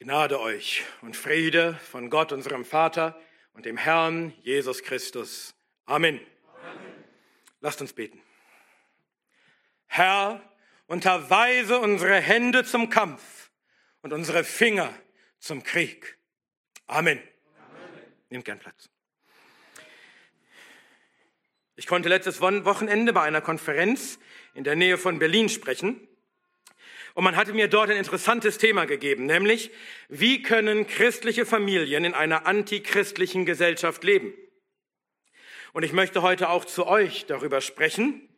Gnade euch und Friede von Gott, unserem Vater und dem Herrn Jesus Christus. Amen. Amen. Lasst uns beten. Herr, unterweise unsere Hände zum Kampf und unsere Finger zum Krieg. Amen. Amen. Nehmt gern Platz. Ich konnte letztes Wochenende bei einer Konferenz in der Nähe von Berlin sprechen. Und man hatte mir dort ein interessantes Thema gegeben, nämlich, wie können christliche Familien in einer antichristlichen Gesellschaft leben? Und ich möchte heute auch zu euch darüber sprechen,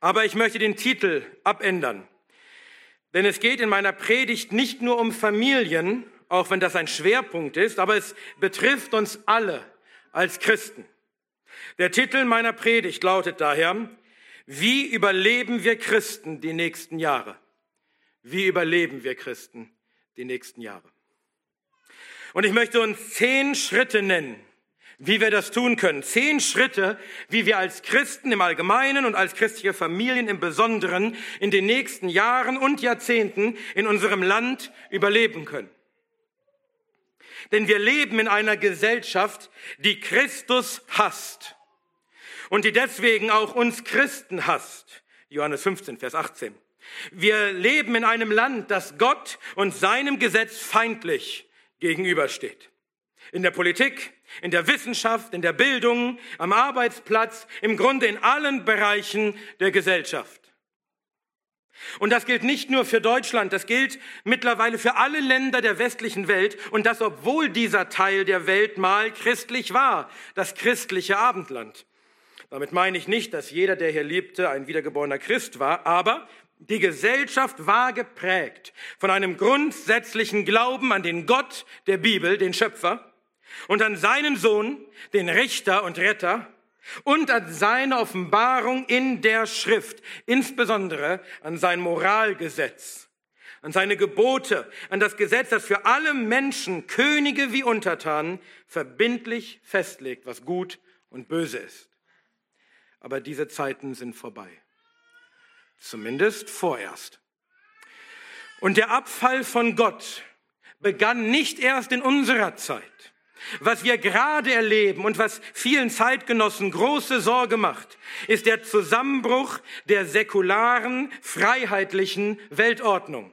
aber ich möchte den Titel abändern. Denn es geht in meiner Predigt nicht nur um Familien, auch wenn das ein Schwerpunkt ist, aber es betrifft uns alle als Christen. Der Titel meiner Predigt lautet daher, wie überleben wir Christen die nächsten Jahre? Wie überleben wir Christen die nächsten Jahre? Und ich möchte uns zehn Schritte nennen, wie wir das tun können. Zehn Schritte, wie wir als Christen im Allgemeinen und als christliche Familien im Besonderen in den nächsten Jahren und Jahrzehnten in unserem Land überleben können. Denn wir leben in einer Gesellschaft, die Christus hasst und die deswegen auch uns Christen hasst. Johannes 15, Vers 18. Wir leben in einem Land, das Gott und seinem Gesetz feindlich gegenübersteht. In der Politik, in der Wissenschaft, in der Bildung, am Arbeitsplatz, im Grunde in allen Bereichen der Gesellschaft. Und das gilt nicht nur für Deutschland, das gilt mittlerweile für alle Länder der westlichen Welt und das obwohl dieser Teil der Welt mal christlich war, das christliche Abendland. Damit meine ich nicht, dass jeder, der hier lebte, ein wiedergeborener Christ war, aber die Gesellschaft war geprägt von einem grundsätzlichen Glauben an den Gott der Bibel, den Schöpfer, und an seinen Sohn, den Richter und Retter, und an seine Offenbarung in der Schrift, insbesondere an sein Moralgesetz, an seine Gebote, an das Gesetz, das für alle Menschen, Könige wie Untertanen, verbindlich festlegt, was gut und böse ist. Aber diese Zeiten sind vorbei. Zumindest vorerst. Und der Abfall von Gott begann nicht erst in unserer Zeit. Was wir gerade erleben und was vielen Zeitgenossen große Sorge macht, ist der Zusammenbruch der säkularen, freiheitlichen Weltordnung.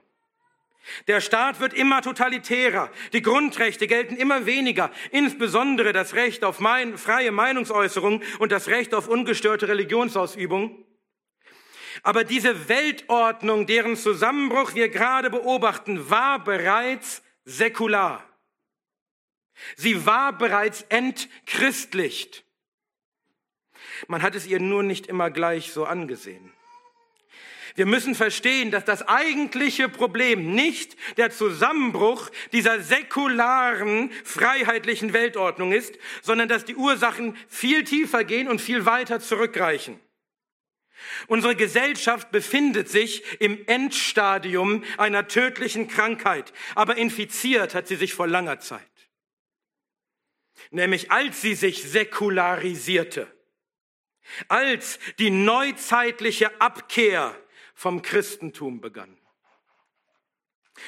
Der Staat wird immer totalitärer, die Grundrechte gelten immer weniger, insbesondere das Recht auf mein, freie Meinungsäußerung und das Recht auf ungestörte Religionsausübung. Aber diese Weltordnung, deren Zusammenbruch wir gerade beobachten, war bereits säkular. Sie war bereits entchristlicht. Man hat es ihr nur nicht immer gleich so angesehen. Wir müssen verstehen, dass das eigentliche Problem nicht der Zusammenbruch dieser säkularen, freiheitlichen Weltordnung ist, sondern dass die Ursachen viel tiefer gehen und viel weiter zurückreichen. Unsere Gesellschaft befindet sich im Endstadium einer tödlichen Krankheit, aber infiziert hat sie sich vor langer Zeit. Nämlich als sie sich säkularisierte, als die neuzeitliche Abkehr vom Christentum begann.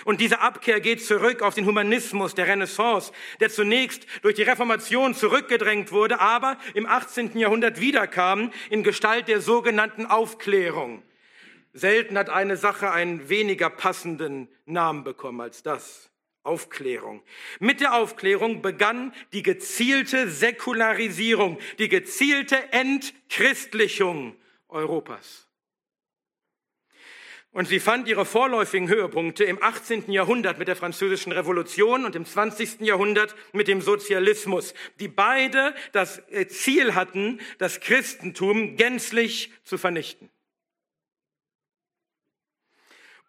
Und diese Abkehr geht zurück auf den Humanismus der Renaissance, der zunächst durch die Reformation zurückgedrängt wurde, aber im 18. Jahrhundert wiederkam in Gestalt der sogenannten Aufklärung. Selten hat eine Sache einen weniger passenden Namen bekommen als das. Aufklärung. Mit der Aufklärung begann die gezielte Säkularisierung, die gezielte Entchristlichung Europas. Und sie fand ihre vorläufigen Höhepunkte im 18. Jahrhundert mit der Französischen Revolution und im 20. Jahrhundert mit dem Sozialismus, die beide das äh, Ziel hatten, das Christentum gänzlich zu vernichten.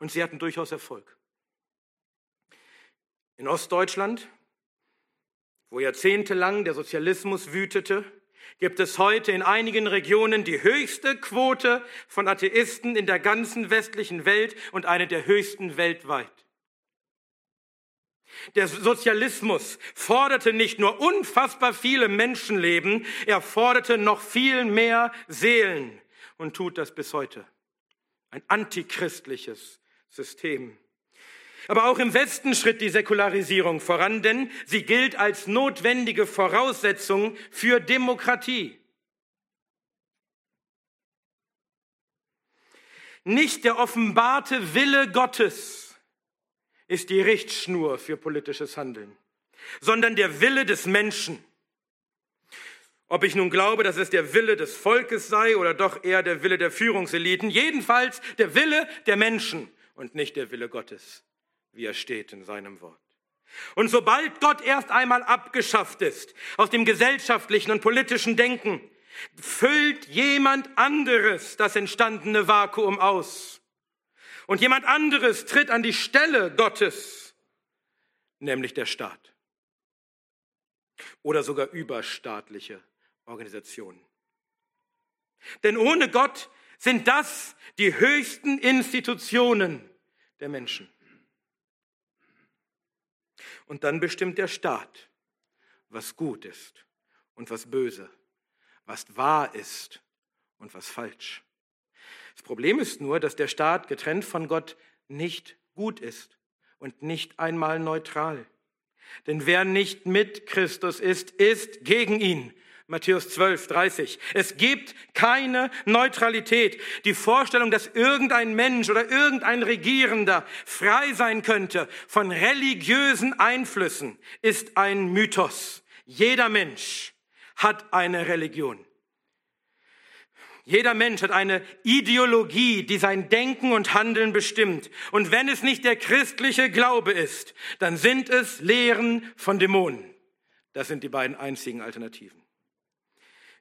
Und sie hatten durchaus Erfolg. In Ostdeutschland, wo jahrzehntelang der Sozialismus wütete, gibt es heute in einigen Regionen die höchste Quote von Atheisten in der ganzen westlichen Welt und eine der höchsten weltweit. Der Sozialismus forderte nicht nur unfassbar viele Menschenleben, er forderte noch viel mehr Seelen und tut das bis heute. Ein antichristliches System. Aber auch im Westen schritt die Säkularisierung voran, denn sie gilt als notwendige Voraussetzung für Demokratie. Nicht der offenbarte Wille Gottes ist die Richtschnur für politisches Handeln, sondern der Wille des Menschen. Ob ich nun glaube, dass es der Wille des Volkes sei oder doch eher der Wille der Führungseliten, jedenfalls der Wille der Menschen und nicht der Wille Gottes, wie er steht in seinem Wort. Und sobald Gott erst einmal abgeschafft ist aus dem gesellschaftlichen und politischen Denken, füllt jemand anderes das entstandene Vakuum aus. Und jemand anderes tritt an die Stelle Gottes, nämlich der Staat. Oder sogar überstaatliche Organisationen. Denn ohne Gott sind das die höchsten Institutionen der Menschen. Und dann bestimmt der Staat, was gut ist und was böse was wahr ist und was falsch. Das Problem ist nur, dass der Staat getrennt von Gott nicht gut ist und nicht einmal neutral. Denn wer nicht mit Christus ist, ist gegen ihn. Matthäus 12, 30. Es gibt keine Neutralität. Die Vorstellung, dass irgendein Mensch oder irgendein Regierender frei sein könnte von religiösen Einflüssen, ist ein Mythos. Jeder Mensch hat eine Religion. Jeder Mensch hat eine Ideologie, die sein Denken und Handeln bestimmt. Und wenn es nicht der christliche Glaube ist, dann sind es Lehren von Dämonen. Das sind die beiden einzigen Alternativen.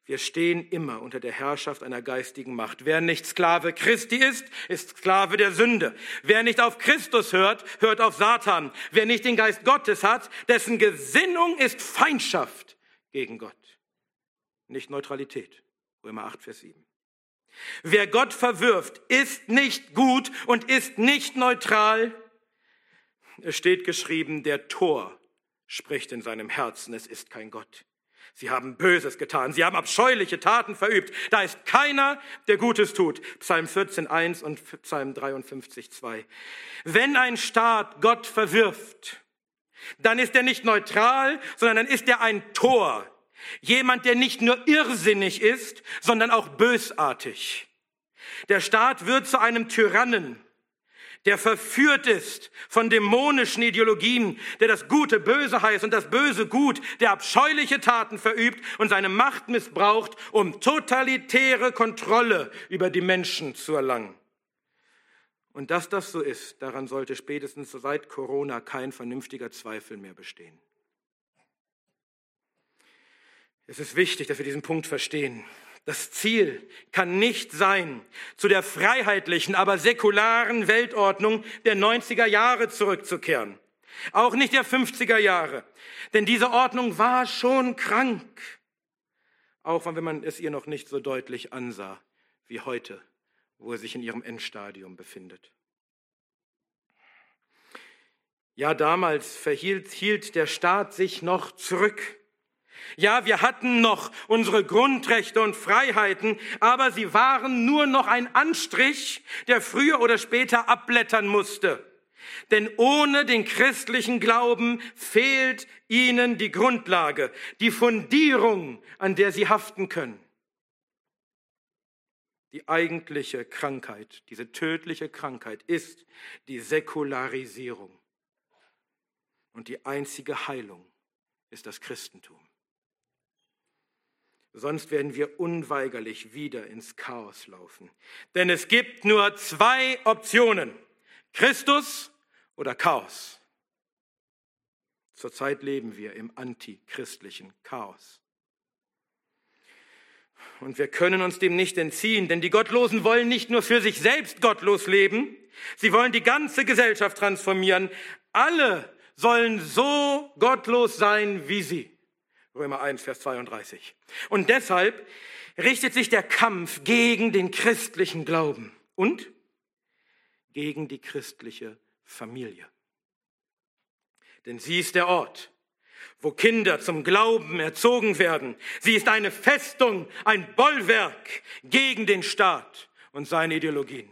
Wir stehen immer unter der Herrschaft einer geistigen Macht. Wer nicht Sklave Christi ist, ist Sklave der Sünde. Wer nicht auf Christus hört, hört auf Satan. Wer nicht den Geist Gottes hat, dessen Gesinnung ist Feindschaft gegen Gott nicht Neutralität. Römer 8, Vers 7. Wer Gott verwirft, ist nicht gut und ist nicht neutral. Es steht geschrieben, der Tor spricht in seinem Herzen, es ist kein Gott. Sie haben Böses getan, sie haben abscheuliche Taten verübt. Da ist keiner, der Gutes tut. Psalm 14, 1 und Psalm 53, 2. Wenn ein Staat Gott verwirft, dann ist er nicht neutral, sondern dann ist er ein Tor, Jemand, der nicht nur irrsinnig ist, sondern auch bösartig. Der Staat wird zu einem Tyrannen, der verführt ist von dämonischen Ideologien, der das Gute böse heißt und das Böse gut, der abscheuliche Taten verübt und seine Macht missbraucht, um totalitäre Kontrolle über die Menschen zu erlangen. Und dass das so ist, daran sollte spätestens seit Corona kein vernünftiger Zweifel mehr bestehen. Es ist wichtig, dass wir diesen Punkt verstehen. Das Ziel kann nicht sein, zu der freiheitlichen, aber säkularen Weltordnung der 90er Jahre zurückzukehren. Auch nicht der 50er Jahre. Denn diese Ordnung war schon krank. Auch wenn man es ihr noch nicht so deutlich ansah wie heute, wo er sich in ihrem Endstadium befindet. Ja, damals verhielt hielt der Staat sich noch zurück. Ja, wir hatten noch unsere Grundrechte und Freiheiten, aber sie waren nur noch ein Anstrich, der früher oder später abblättern musste. Denn ohne den christlichen Glauben fehlt ihnen die Grundlage, die Fundierung, an der sie haften können. Die eigentliche Krankheit, diese tödliche Krankheit ist die Säkularisierung. Und die einzige Heilung ist das Christentum. Sonst werden wir unweigerlich wieder ins Chaos laufen. Denn es gibt nur zwei Optionen. Christus oder Chaos. Zurzeit leben wir im antichristlichen Chaos. Und wir können uns dem nicht entziehen, denn die Gottlosen wollen nicht nur für sich selbst gottlos leben, sie wollen die ganze Gesellschaft transformieren. Alle sollen so gottlos sein wie sie. Römer 1, Vers 32. Und deshalb richtet sich der Kampf gegen den christlichen Glauben und gegen die christliche Familie. Denn sie ist der Ort, wo Kinder zum Glauben erzogen werden. Sie ist eine Festung, ein Bollwerk gegen den Staat und seine Ideologien.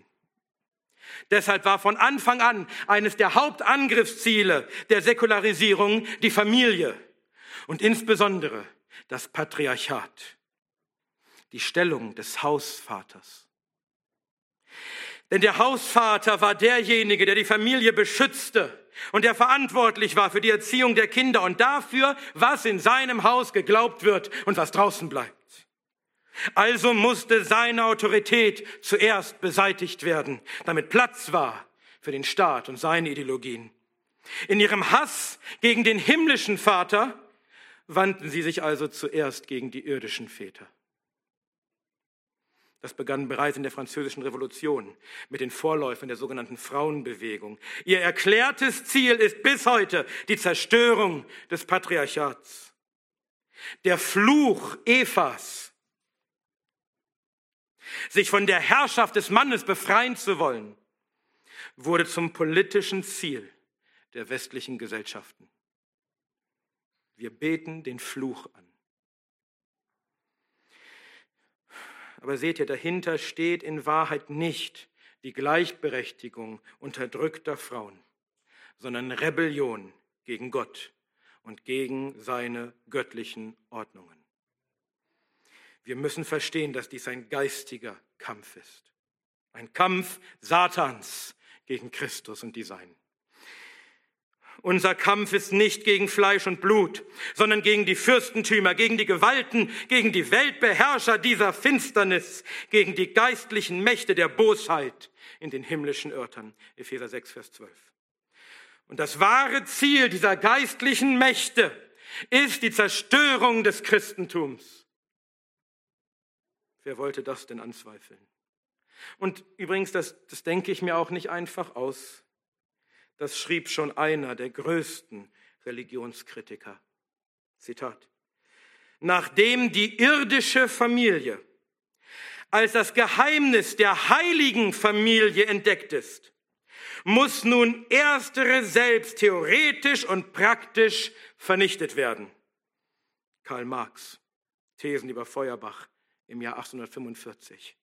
Deshalb war von Anfang an eines der Hauptangriffsziele der Säkularisierung die Familie und insbesondere das Patriarchat, die Stellung des Hausvaters. Denn der Hausvater war derjenige, der die Familie beschützte und der verantwortlich war für die Erziehung der Kinder und dafür, was in seinem Haus geglaubt wird und was draußen bleibt. Also musste seine Autorität zuerst beseitigt werden, damit Platz war für den Staat und seine Ideologien. In ihrem Hass gegen den himmlischen Vater wandten sie sich also zuerst gegen die irdischen Väter. Das begann bereits in der Französischen Revolution mit den Vorläufern der sogenannten Frauenbewegung. Ihr erklärtes Ziel ist bis heute die Zerstörung des Patriarchats. Der Fluch Evas, sich von der Herrschaft des Mannes befreien zu wollen, wurde zum politischen Ziel der westlichen Gesellschaften. Wir beten den Fluch an. Aber seht ihr, dahinter steht in Wahrheit nicht die Gleichberechtigung unterdrückter Frauen, sondern Rebellion gegen Gott und gegen seine göttlichen Ordnungen. Wir müssen verstehen, dass dies ein geistiger Kampf ist. Ein Kampf Satans gegen Christus und die Seinen. Unser Kampf ist nicht gegen Fleisch und Blut, sondern gegen die Fürstentümer, gegen die Gewalten, gegen die Weltbeherrscher dieser Finsternis, gegen die geistlichen Mächte der Bosheit in den himmlischen Örtern. Epheser 6, Vers 12. Und das wahre Ziel dieser geistlichen Mächte ist die Zerstörung des Christentums. Wer wollte das denn anzweifeln? Und übrigens, das, das denke ich mir auch nicht einfach aus. Das schrieb schon einer der größten Religionskritiker. Zitat. Nachdem die irdische Familie als das Geheimnis der heiligen Familie entdeckt ist, muss nun erstere selbst theoretisch und praktisch vernichtet werden. Karl Marx, Thesen über Feuerbach im Jahr 1845.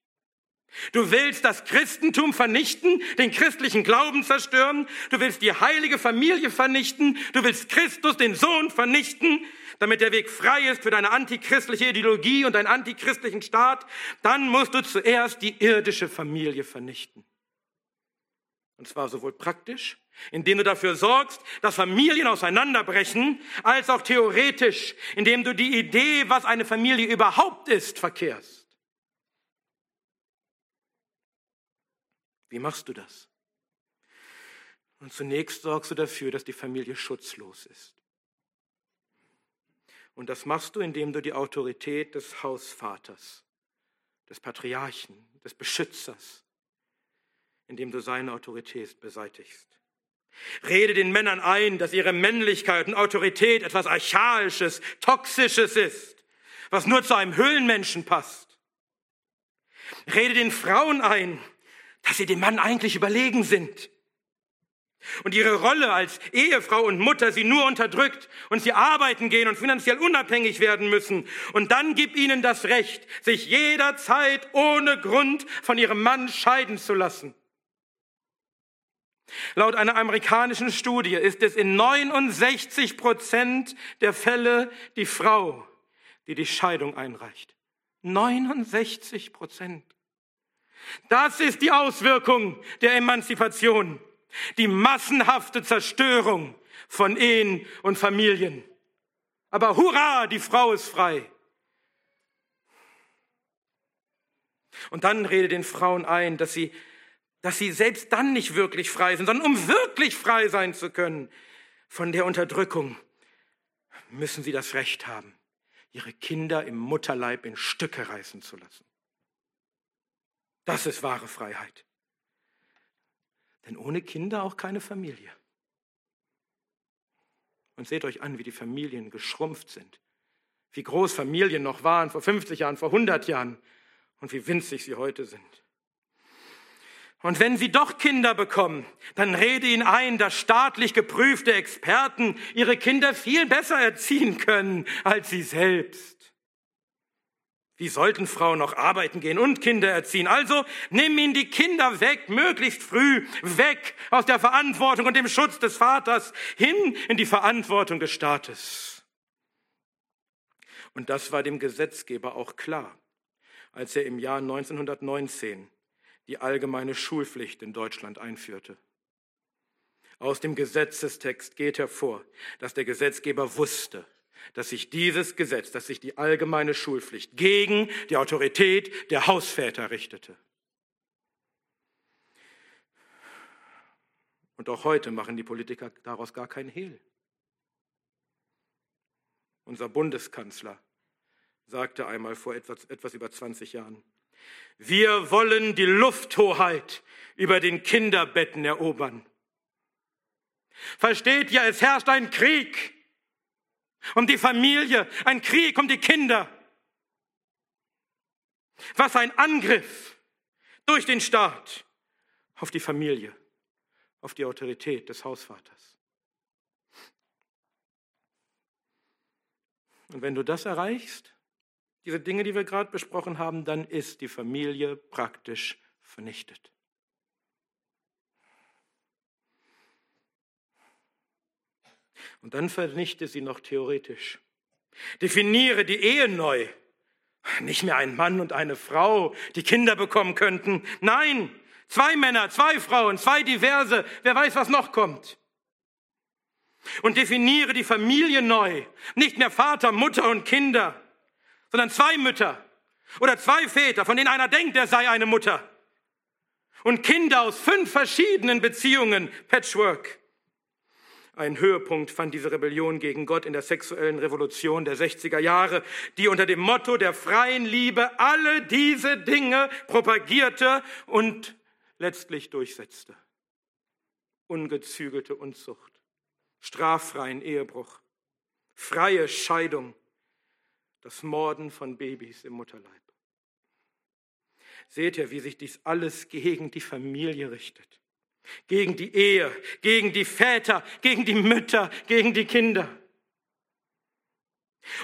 Du willst das Christentum vernichten, den christlichen Glauben zerstören, du willst die heilige Familie vernichten, du willst Christus, den Sohn, vernichten, damit der Weg frei ist für deine antichristliche Ideologie und deinen antichristlichen Staat, dann musst du zuerst die irdische Familie vernichten. Und zwar sowohl praktisch, indem du dafür sorgst, dass Familien auseinanderbrechen, als auch theoretisch, indem du die Idee, was eine Familie überhaupt ist, verkehrst. Wie machst du das? Und zunächst sorgst du dafür, dass die Familie schutzlos ist. Und das machst du, indem du die Autorität des Hausvaters, des Patriarchen, des Beschützers, indem du seine Autorität beseitigst. Rede den Männern ein, dass ihre Männlichkeit und Autorität etwas Archaisches, Toxisches ist, was nur zu einem Höhlenmenschen passt. Rede den Frauen ein, dass sie dem Mann eigentlich überlegen sind. Und ihre Rolle als Ehefrau und Mutter sie nur unterdrückt und sie arbeiten gehen und finanziell unabhängig werden müssen. Und dann gib ihnen das Recht, sich jederzeit ohne Grund von ihrem Mann scheiden zu lassen. Laut einer amerikanischen Studie ist es in 69 Prozent der Fälle die Frau, die die Scheidung einreicht. 69 Prozent. Das ist die Auswirkung der Emanzipation, die massenhafte Zerstörung von Ehen und Familien. Aber hurra, die Frau ist frei. Und dann rede den Frauen ein, dass sie, dass sie selbst dann nicht wirklich frei sind, sondern um wirklich frei sein zu können von der Unterdrückung, müssen sie das Recht haben, ihre Kinder im Mutterleib in Stücke reißen zu lassen. Das ist wahre Freiheit. Denn ohne Kinder auch keine Familie. Und seht euch an, wie die Familien geschrumpft sind. Wie groß Familien noch waren vor 50 Jahren, vor 100 Jahren und wie winzig sie heute sind. Und wenn sie doch Kinder bekommen, dann rede ihnen ein, dass staatlich geprüfte Experten ihre Kinder viel besser erziehen können als sie selbst. Wie sollten Frauen noch arbeiten gehen und Kinder erziehen? Also nimm ihnen die Kinder weg, möglichst früh, weg aus der Verantwortung und dem Schutz des Vaters, hin in die Verantwortung des Staates. Und das war dem Gesetzgeber auch klar, als er im Jahr 1919 die allgemeine Schulpflicht in Deutschland einführte. Aus dem Gesetzestext geht hervor, dass der Gesetzgeber wusste, dass sich dieses Gesetz, dass sich die allgemeine Schulpflicht gegen die Autorität der Hausväter richtete. Und auch heute machen die Politiker daraus gar keinen Hehl. Unser Bundeskanzler sagte einmal vor etwas, etwas über 20 Jahren, wir wollen die Lufthoheit über den Kinderbetten erobern. Versteht ihr, es herrscht ein Krieg um die Familie, ein Krieg um die Kinder. Was ein Angriff durch den Staat auf die Familie, auf die Autorität des Hausvaters. Und wenn du das erreichst, diese Dinge, die wir gerade besprochen haben, dann ist die Familie praktisch vernichtet. Und dann vernichte sie noch theoretisch. Definiere die Ehe neu. Nicht mehr ein Mann und eine Frau, die Kinder bekommen könnten. Nein, zwei Männer, zwei Frauen, zwei diverse. Wer weiß, was noch kommt. Und definiere die Familie neu. Nicht mehr Vater, Mutter und Kinder, sondern zwei Mütter oder zwei Väter, von denen einer denkt, er sei eine Mutter. Und Kinder aus fünf verschiedenen Beziehungen, Patchwork. Ein Höhepunkt fand diese Rebellion gegen Gott in der sexuellen Revolution der 60er Jahre, die unter dem Motto der freien Liebe alle diese Dinge propagierte und letztlich durchsetzte. Ungezügelte Unzucht, straffreien Ehebruch, freie Scheidung, das Morden von Babys im Mutterleib. Seht ihr, wie sich dies alles gegen die Familie richtet? Gegen die Ehe, gegen die Väter, gegen die Mütter, gegen die Kinder.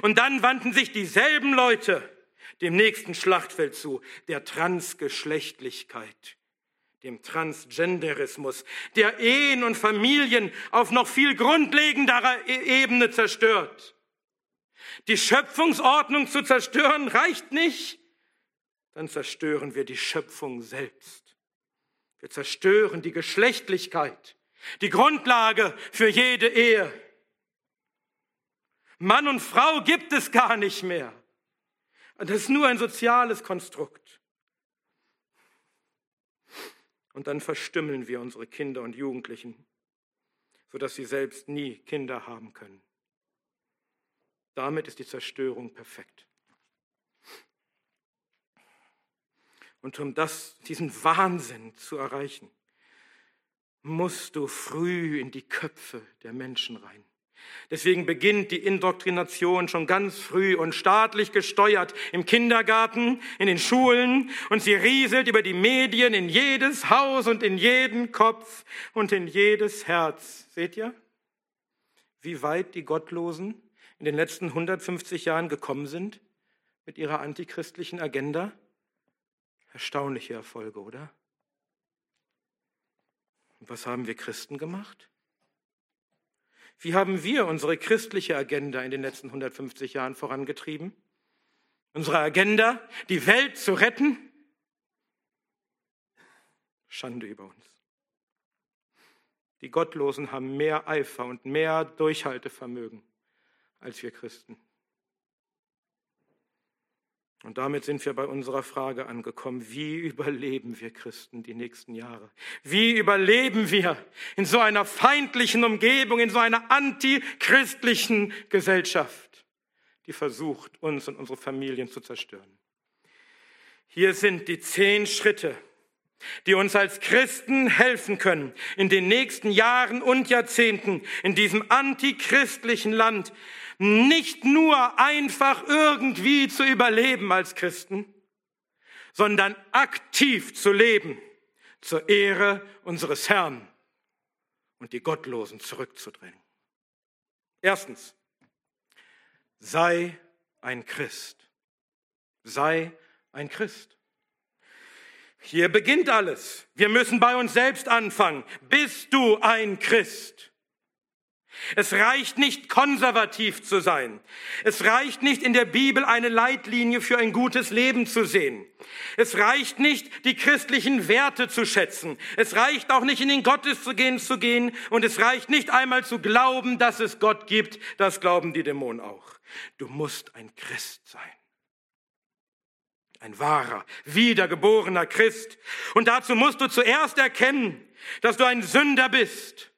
Und dann wandten sich dieselben Leute dem nächsten Schlachtfeld zu, der Transgeschlechtlichkeit, dem Transgenderismus, der Ehen und Familien auf noch viel grundlegenderer e- Ebene zerstört. Die Schöpfungsordnung zu zerstören reicht nicht, dann zerstören wir die Schöpfung selbst. Wir zerstören die Geschlechtlichkeit, die Grundlage für jede Ehe. Mann und Frau gibt es gar nicht mehr. Das ist nur ein soziales Konstrukt. Und dann verstümmeln wir unsere Kinder und Jugendlichen, sodass sie selbst nie Kinder haben können. Damit ist die Zerstörung perfekt. Und um das, diesen Wahnsinn zu erreichen, musst du früh in die Köpfe der Menschen rein. Deswegen beginnt die Indoktrination schon ganz früh und staatlich gesteuert im Kindergarten, in den Schulen und sie rieselt über die Medien in jedes Haus und in jeden Kopf und in jedes Herz. Seht ihr, wie weit die Gottlosen in den letzten 150 Jahren gekommen sind mit ihrer antichristlichen Agenda? Erstaunliche Erfolge, oder? Und was haben wir Christen gemacht? Wie haben wir unsere christliche Agenda in den letzten 150 Jahren vorangetrieben? Unsere Agenda, die Welt zu retten? Schande über uns. Die Gottlosen haben mehr Eifer und mehr Durchhaltevermögen als wir Christen. Und damit sind wir bei unserer Frage angekommen, wie überleben wir Christen die nächsten Jahre? Wie überleben wir in so einer feindlichen Umgebung, in so einer antichristlichen Gesellschaft, die versucht, uns und unsere Familien zu zerstören? Hier sind die zehn Schritte, die uns als Christen helfen können, in den nächsten Jahren und Jahrzehnten in diesem antichristlichen Land nicht nur einfach irgendwie zu überleben als Christen, sondern aktiv zu leben zur Ehre unseres Herrn und die Gottlosen zurückzudrängen. Erstens, sei ein Christ. sei ein Christ. Hier beginnt alles. Wir müssen bei uns selbst anfangen. Bist du ein Christ? Es reicht nicht, konservativ zu sein. Es reicht nicht, in der Bibel eine Leitlinie für ein gutes Leben zu sehen. Es reicht nicht, die christlichen Werte zu schätzen. Es reicht auch nicht, in den Gottesdienst zu gehen. Und es reicht nicht einmal zu glauben, dass es Gott gibt. Das glauben die Dämonen auch. Du musst ein Christ sein. Ein wahrer, wiedergeborener Christ. Und dazu musst du zuerst erkennen, dass du ein Sünder bist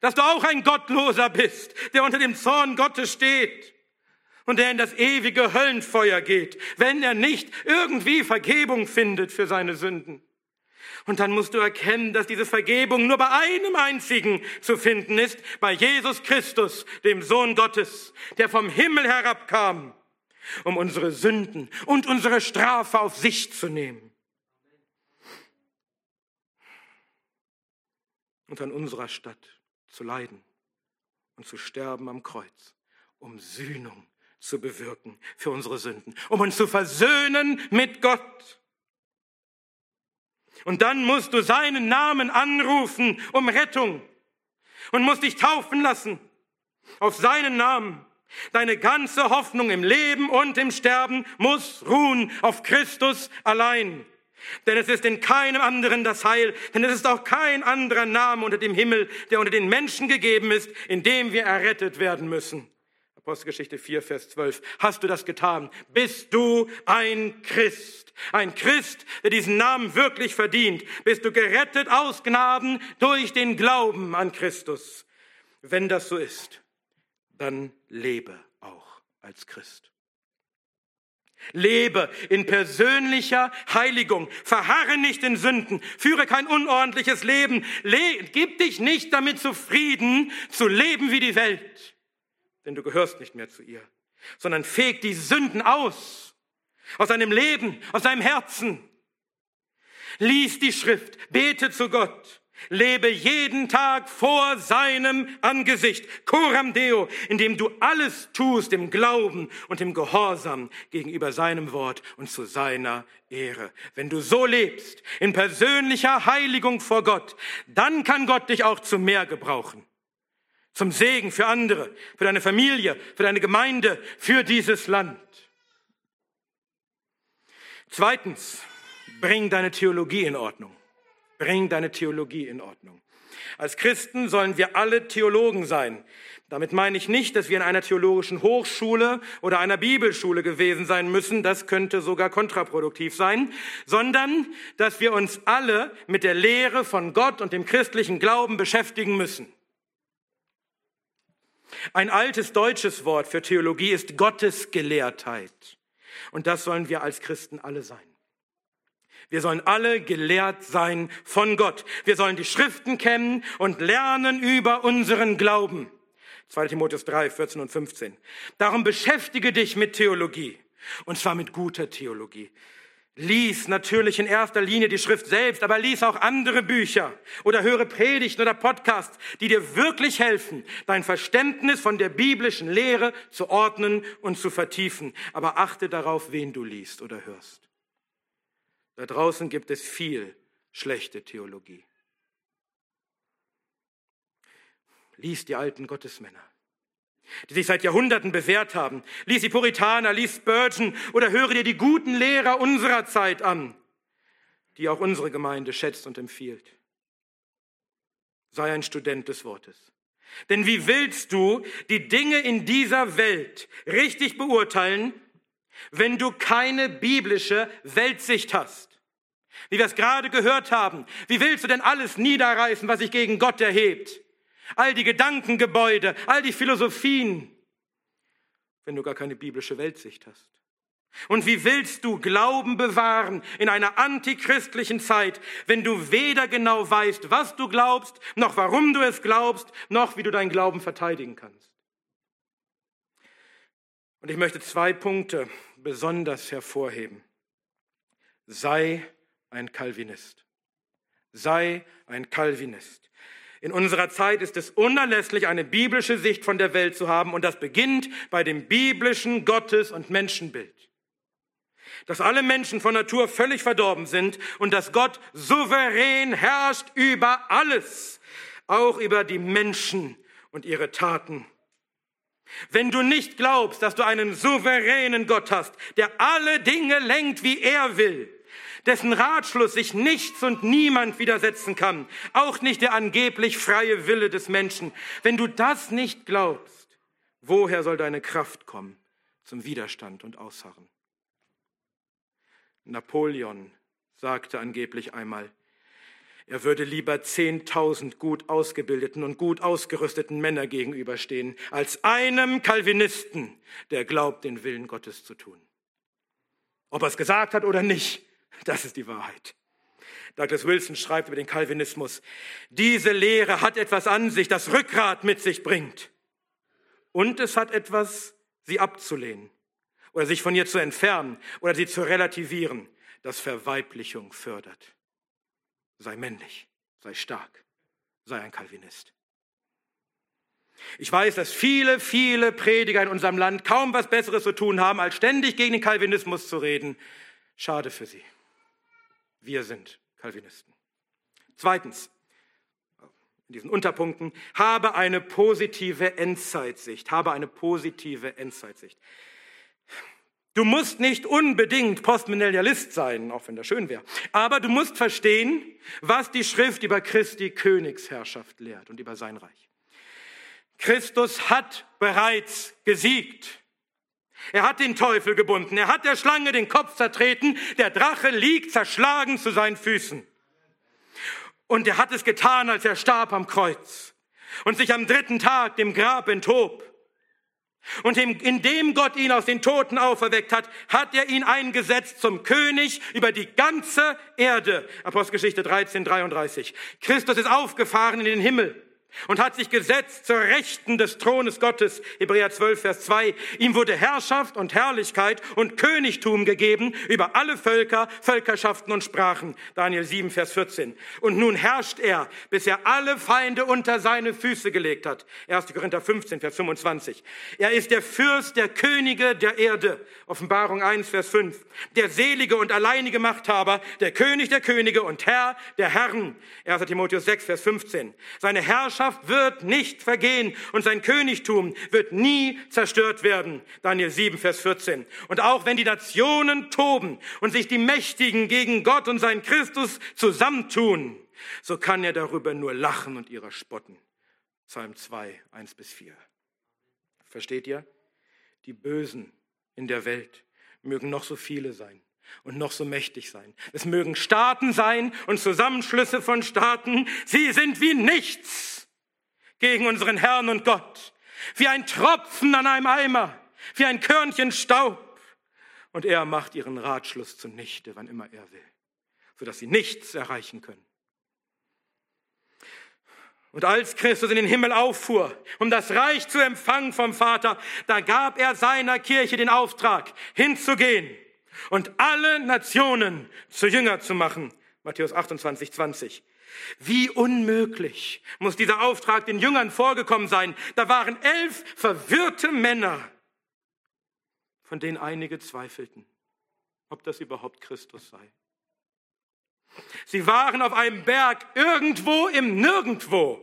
dass du auch ein Gottloser bist, der unter dem Zorn Gottes steht und der in das ewige Höllenfeuer geht, wenn er nicht irgendwie Vergebung findet für seine Sünden. Und dann musst du erkennen, dass diese Vergebung nur bei einem einzigen zu finden ist, bei Jesus Christus, dem Sohn Gottes, der vom Himmel herabkam, um unsere Sünden und unsere Strafe auf sich zu nehmen. Und an unserer Stadt zu leiden und zu sterben am Kreuz, um Sühnung zu bewirken für unsere Sünden, um uns zu versöhnen mit Gott. Und dann musst du seinen Namen anrufen um Rettung und musst dich taufen lassen auf seinen Namen. Deine ganze Hoffnung im Leben und im Sterben muss ruhen auf Christus allein. Denn es ist in keinem anderen das Heil, denn es ist auch kein anderer Name unter dem Himmel, der unter den Menschen gegeben ist, in dem wir errettet werden müssen. Apostelgeschichte 4, Vers 12. Hast du das getan? Bist du ein Christ? Ein Christ, der diesen Namen wirklich verdient? Bist du gerettet aus Gnaden durch den Glauben an Christus? Wenn das so ist, dann lebe auch als Christ. Lebe in persönlicher Heiligung. Verharre nicht in Sünden. Führe kein unordentliches Leben. Le gib dich nicht damit zufrieden, zu leben wie die Welt. Denn du gehörst nicht mehr zu ihr. Sondern feg die Sünden aus. Aus deinem Leben, aus deinem Herzen. Lies die Schrift. Bete zu Gott. Lebe jeden Tag vor seinem Angesicht, coram Deo, indem du alles tust im Glauben und im Gehorsam gegenüber seinem Wort und zu seiner Ehre. Wenn du so lebst, in persönlicher Heiligung vor Gott, dann kann Gott dich auch zu mehr gebrauchen. Zum Segen für andere, für deine Familie, für deine Gemeinde, für dieses Land. Zweitens, bring deine Theologie in Ordnung. Bring deine Theologie in Ordnung. Als Christen sollen wir alle Theologen sein. Damit meine ich nicht, dass wir in einer theologischen Hochschule oder einer Bibelschule gewesen sein müssen, das könnte sogar kontraproduktiv sein, sondern dass wir uns alle mit der Lehre von Gott und dem christlichen Glauben beschäftigen müssen. Ein altes deutsches Wort für Theologie ist Gottesgelehrtheit. Und das sollen wir als Christen alle sein. Wir sollen alle gelehrt sein von Gott. Wir sollen die Schriften kennen und lernen über unseren Glauben. 2 Timotheus 3, 14 und 15. Darum beschäftige dich mit Theologie. Und zwar mit guter Theologie. Lies natürlich in erster Linie die Schrift selbst, aber lies auch andere Bücher oder höre Predigten oder Podcasts, die dir wirklich helfen, dein Verständnis von der biblischen Lehre zu ordnen und zu vertiefen. Aber achte darauf, wen du liest oder hörst. Da draußen gibt es viel schlechte Theologie. Lies die alten Gottesmänner, die sich seit Jahrhunderten bewährt haben. Lies die Puritaner, lies Spurgeon oder höre dir die guten Lehrer unserer Zeit an, die auch unsere Gemeinde schätzt und empfiehlt. Sei ein Student des Wortes. Denn wie willst du die Dinge in dieser Welt richtig beurteilen, wenn du keine biblische Weltsicht hast. Wie wir es gerade gehört haben, wie willst du denn alles niederreißen, was sich gegen Gott erhebt? All die Gedankengebäude, all die Philosophien, wenn du gar keine biblische Weltsicht hast. Und wie willst du Glauben bewahren in einer antichristlichen Zeit, wenn du weder genau weißt, was du glaubst, noch warum du es glaubst, noch wie du deinen Glauben verteidigen kannst? Und ich möchte zwei Punkte besonders hervorheben. Sei ein Calvinist. Sei ein Calvinist. In unserer Zeit ist es unerlässlich, eine biblische Sicht von der Welt zu haben und das beginnt bei dem biblischen Gottes- und Menschenbild. dass alle Menschen von Natur völlig verdorben sind und dass Gott souverän herrscht über alles, auch über die Menschen und ihre Taten. Wenn du nicht glaubst, dass du einen souveränen Gott hast, der alle Dinge lenkt, wie er will, dessen Ratschluss sich nichts und niemand widersetzen kann, auch nicht der angeblich freie Wille des Menschen, wenn du das nicht glaubst, woher soll deine Kraft kommen zum Widerstand und Ausharren? Napoleon sagte angeblich einmal, er würde lieber zehntausend gut ausgebildeten und gut ausgerüsteten Männer gegenüberstehen, als einem Calvinisten, der glaubt, den Willen Gottes zu tun. Ob er es gesagt hat oder nicht, das ist die Wahrheit. Douglas Wilson schreibt über den Calvinismus, diese Lehre hat etwas an sich, das Rückgrat mit sich bringt. Und es hat etwas, sie abzulehnen oder sich von ihr zu entfernen oder sie zu relativieren, das Verweiblichung fördert. Sei männlich, sei stark, sei ein Calvinist. Ich weiß, dass viele, viele Prediger in unserem Land kaum was Besseres zu tun haben, als ständig gegen den Calvinismus zu reden. Schade für sie. Wir sind Calvinisten. Zweitens, in diesen Unterpunkten, habe eine positive Endzeitsicht. Habe eine positive Endzeitsicht. Du musst nicht unbedingt Postmillennialist sein, auch wenn das schön wäre. Aber du musst verstehen, was die Schrift über Christi Königsherrschaft lehrt und über sein Reich. Christus hat bereits gesiegt. Er hat den Teufel gebunden. Er hat der Schlange den Kopf zertreten. Der Drache liegt zerschlagen zu seinen Füßen. Und er hat es getan, als er starb am Kreuz und sich am dritten Tag dem Grab enthob. Und indem Gott ihn aus den Toten auferweckt hat, hat er ihn eingesetzt zum König über die ganze Erde. Apostelgeschichte 13, 33. Christus ist aufgefahren in den Himmel und hat sich gesetzt zur Rechten des Thrones Gottes. Hebräer 12, Vers 2. Ihm wurde Herrschaft und Herrlichkeit und Königtum gegeben über alle Völker, Völkerschaften und Sprachen. Daniel 7, Vers 14. Und nun herrscht er, bis er alle Feinde unter seine Füße gelegt hat. 1. Korinther 15, Vers 25. Er ist der Fürst der Könige der Erde. Offenbarung 1, Vers 5. Der selige und alleinige Machthaber, der König der Könige und Herr der Herren. 1. Timotheus 6, Vers 15. Seine Herrschaft Herrschaft wird nicht vergehen und sein Königtum wird nie zerstört werden. Daniel 7, Vers 14. Und auch wenn die Nationen toben und sich die Mächtigen gegen Gott und seinen Christus zusammentun, so kann er darüber nur lachen und ihrer spotten. Psalm 2, 1 bis 4. Versteht ihr? Die Bösen in der Welt mögen noch so viele sein und noch so mächtig sein. Es mögen Staaten sein und Zusammenschlüsse von Staaten. Sie sind wie nichts gegen unseren Herrn und Gott, wie ein Tropfen an einem Eimer, wie ein Körnchen Staub. Und er macht ihren Ratschluss zunichte, wann immer er will, sodass sie nichts erreichen können. Und als Christus in den Himmel auffuhr, um das Reich zu empfangen vom Vater, da gab er seiner Kirche den Auftrag, hinzugehen und alle Nationen zu Jünger zu machen. Matthäus 28, 20. Wie unmöglich muss dieser Auftrag den Jüngern vorgekommen sein. Da waren elf verwirrte Männer, von denen einige zweifelten, ob das überhaupt Christus sei. Sie waren auf einem Berg irgendwo im Nirgendwo,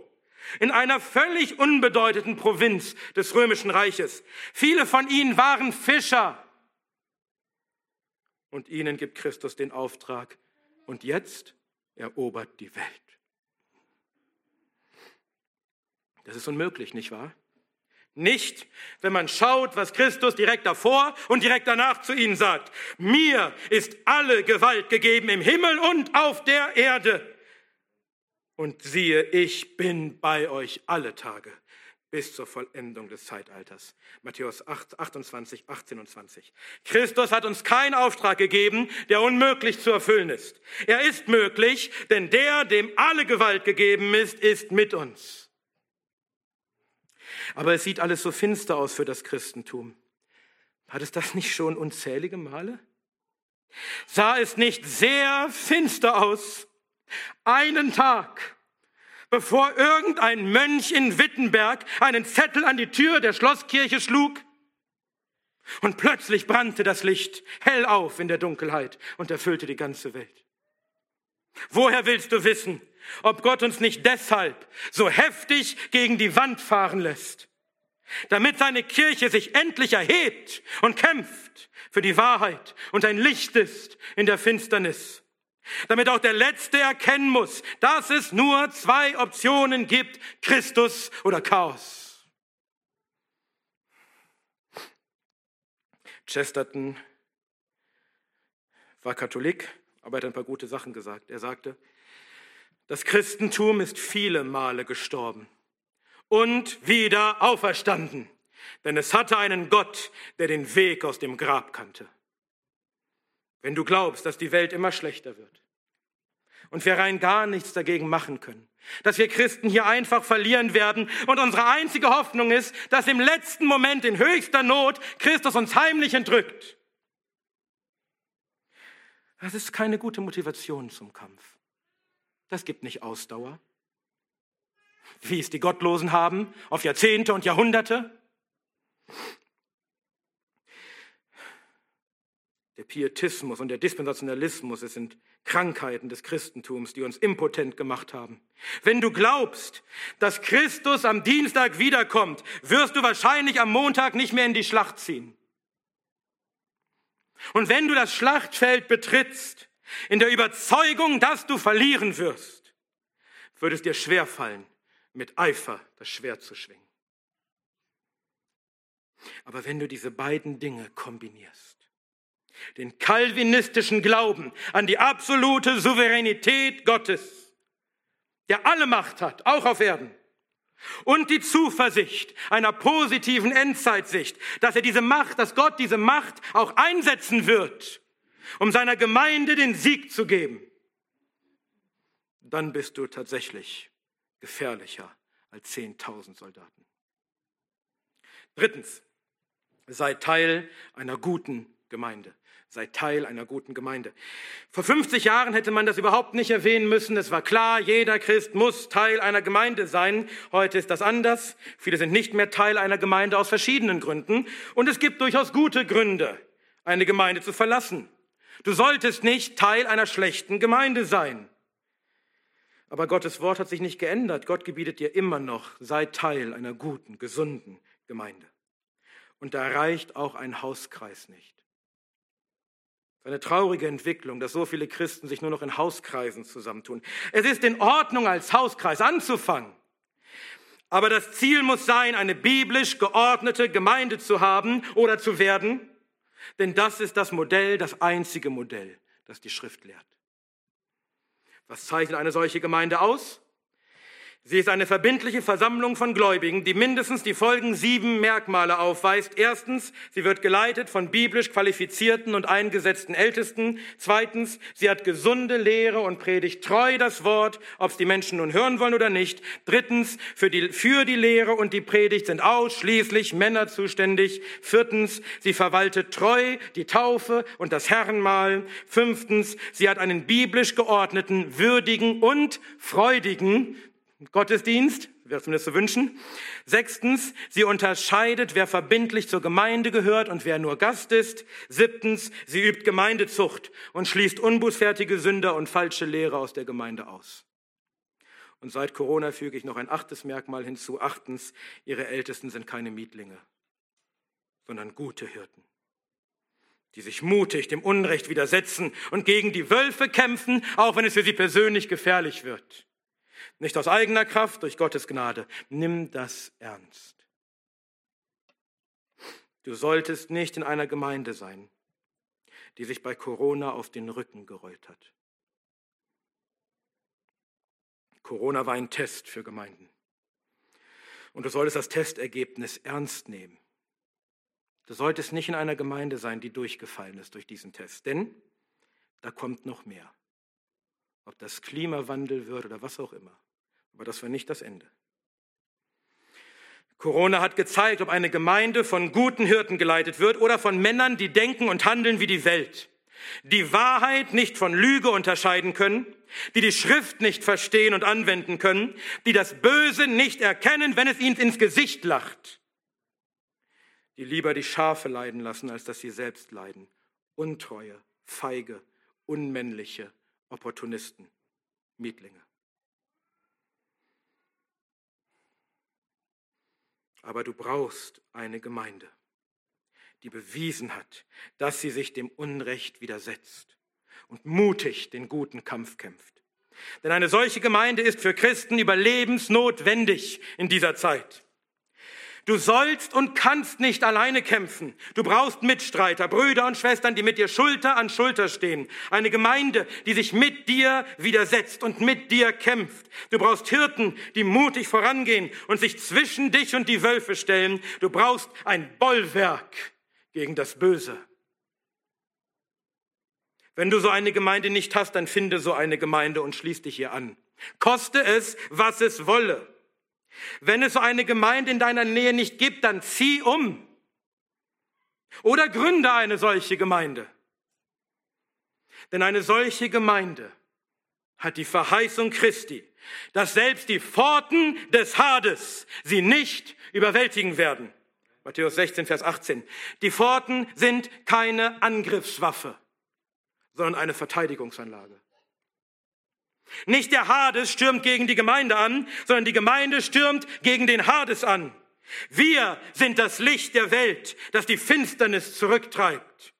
in einer völlig unbedeutenden Provinz des römischen Reiches. Viele von ihnen waren Fischer. Und ihnen gibt Christus den Auftrag. Und jetzt erobert die Welt. Das ist unmöglich, nicht wahr? Nicht, wenn man schaut, was Christus direkt davor und direkt danach zu ihnen sagt. Mir ist alle Gewalt gegeben im Himmel und auf der Erde. Und siehe, ich bin bei euch alle Tage bis zur Vollendung des Zeitalters. Matthäus 8, 28, 18 und 20. Christus hat uns keinen Auftrag gegeben, der unmöglich zu erfüllen ist. Er ist möglich, denn der, dem alle Gewalt gegeben ist, ist mit uns. Aber es sieht alles so finster aus für das Christentum. Hat es das nicht schon unzählige Male? Sah es nicht sehr finster aus? Einen Tag bevor irgendein Mönch in Wittenberg einen Zettel an die Tür der Schlosskirche schlug Und plötzlich brannte das Licht hell auf in der Dunkelheit und erfüllte die ganze Welt. Woher willst du wissen, ob Gott uns nicht deshalb so heftig gegen die Wand fahren lässt? Damit seine Kirche sich endlich erhebt und kämpft für die Wahrheit und ein Licht ist in der Finsternis. Damit auch der Letzte erkennen muss, dass es nur zwei Optionen gibt, Christus oder Chaos. Chesterton war Katholik, aber er hat ein paar gute Sachen gesagt. Er sagte, das Christentum ist viele Male gestorben und wieder auferstanden, denn es hatte einen Gott, der den Weg aus dem Grab kannte. Wenn du glaubst, dass die Welt immer schlechter wird. Und wir rein gar nichts dagegen machen können, dass wir Christen hier einfach verlieren werden. Und unsere einzige Hoffnung ist, dass im letzten Moment in höchster Not Christus uns heimlich entrückt, das ist keine gute Motivation zum Kampf. Das gibt nicht Ausdauer, wie es die Gottlosen haben, auf Jahrzehnte und Jahrhunderte. Der Pietismus und der Dispensationalismus, es sind Krankheiten des Christentums, die uns impotent gemacht haben. Wenn du glaubst, dass Christus am Dienstag wiederkommt, wirst du wahrscheinlich am Montag nicht mehr in die Schlacht ziehen. Und wenn du das Schlachtfeld betrittst, in der Überzeugung, dass du verlieren wirst, würde es dir schwerfallen, mit Eifer das Schwert zu schwingen. Aber wenn du diese beiden Dinge kombinierst, den kalvinistischen Glauben an die absolute Souveränität Gottes, der alle Macht hat, auch auf Erden, und die Zuversicht einer positiven Endzeitsicht, dass er diese Macht, dass Gott diese Macht auch einsetzen wird, um seiner Gemeinde den Sieg zu geben, dann bist du tatsächlich gefährlicher als 10.000 Soldaten. Drittens, sei Teil einer guten Gemeinde. Sei Teil einer guten Gemeinde. Vor 50 Jahren hätte man das überhaupt nicht erwähnen müssen. Es war klar, jeder Christ muss Teil einer Gemeinde sein. Heute ist das anders. Viele sind nicht mehr Teil einer Gemeinde aus verschiedenen Gründen. Und es gibt durchaus gute Gründe, eine Gemeinde zu verlassen. Du solltest nicht Teil einer schlechten Gemeinde sein. Aber Gottes Wort hat sich nicht geändert. Gott gebietet dir immer noch, sei Teil einer guten, gesunden Gemeinde. Und da reicht auch ein Hauskreis nicht. Eine traurige Entwicklung, dass so viele Christen sich nur noch in Hauskreisen zusammentun. Es ist in Ordnung, als Hauskreis anzufangen. Aber das Ziel muss sein, eine biblisch geordnete Gemeinde zu haben oder zu werden. Denn das ist das Modell, das einzige Modell, das die Schrift lehrt. Was zeichnet eine solche Gemeinde aus? Sie ist eine verbindliche Versammlung von Gläubigen, die mindestens die folgenden sieben Merkmale aufweist. Erstens, sie wird geleitet von biblisch qualifizierten und eingesetzten Ältesten. Zweitens, sie hat gesunde Lehre und predigt treu das Wort, ob es die Menschen nun hören wollen oder nicht. Drittens, für die, für die Lehre und die Predigt sind ausschließlich Männer zuständig. Viertens, sie verwaltet treu die Taufe und das Herrenmahl. Fünftens, sie hat einen biblisch geordneten, würdigen und freudigen Gottesdienst, wäre zumindest zu wünschen. Sechstens, sie unterscheidet, wer verbindlich zur Gemeinde gehört und wer nur Gast ist. Siebtens, sie übt Gemeindezucht und schließt unbußfertige Sünder und falsche Lehre aus der Gemeinde aus. Und seit Corona füge ich noch ein achtes Merkmal hinzu. Achtens, ihre Ältesten sind keine Mietlinge, sondern gute Hirten, die sich mutig dem Unrecht widersetzen und gegen die Wölfe kämpfen, auch wenn es für sie persönlich gefährlich wird. Nicht aus eigener Kraft, durch Gottes Gnade. Nimm das ernst. Du solltest nicht in einer Gemeinde sein, die sich bei Corona auf den Rücken gerollt hat. Corona war ein Test für Gemeinden. Und du solltest das Testergebnis ernst nehmen. Du solltest nicht in einer Gemeinde sein, die durchgefallen ist durch diesen Test, denn da kommt noch mehr ob das Klimawandel wird oder was auch immer. Aber das war nicht das Ende. Corona hat gezeigt, ob eine Gemeinde von guten Hirten geleitet wird oder von Männern, die denken und handeln wie die Welt, die Wahrheit nicht von Lüge unterscheiden können, die die Schrift nicht verstehen und anwenden können, die das Böse nicht erkennen, wenn es ihnen ins Gesicht lacht. die lieber die Schafe leiden lassen, als dass sie selbst leiden. Untreue, feige, unmännliche Opportunisten, Mietlinge. Aber du brauchst eine Gemeinde, die bewiesen hat, dass sie sich dem Unrecht widersetzt und mutig den guten Kampf kämpft. Denn eine solche Gemeinde ist für Christen überlebensnotwendig in dieser Zeit. Du sollst und kannst nicht alleine kämpfen. Du brauchst Mitstreiter, Brüder und Schwestern, die mit dir Schulter an Schulter stehen. Eine Gemeinde, die sich mit dir widersetzt und mit dir kämpft. Du brauchst Hirten, die mutig vorangehen und sich zwischen dich und die Wölfe stellen. Du brauchst ein Bollwerk gegen das Böse. Wenn du so eine Gemeinde nicht hast, dann finde so eine Gemeinde und schließ dich hier an. Koste es, was es wolle. Wenn es so eine Gemeinde in deiner Nähe nicht gibt, dann zieh um. Oder gründe eine solche Gemeinde. Denn eine solche Gemeinde hat die Verheißung Christi, dass selbst die Pforten des Hades sie nicht überwältigen werden. Matthäus 16, Vers 18. Die Pforten sind keine Angriffswaffe, sondern eine Verteidigungsanlage. Nicht der Hades stürmt gegen die Gemeinde an, sondern die Gemeinde stürmt gegen den Hades an. Wir sind das Licht der Welt, das die Finsternis zurücktreibt.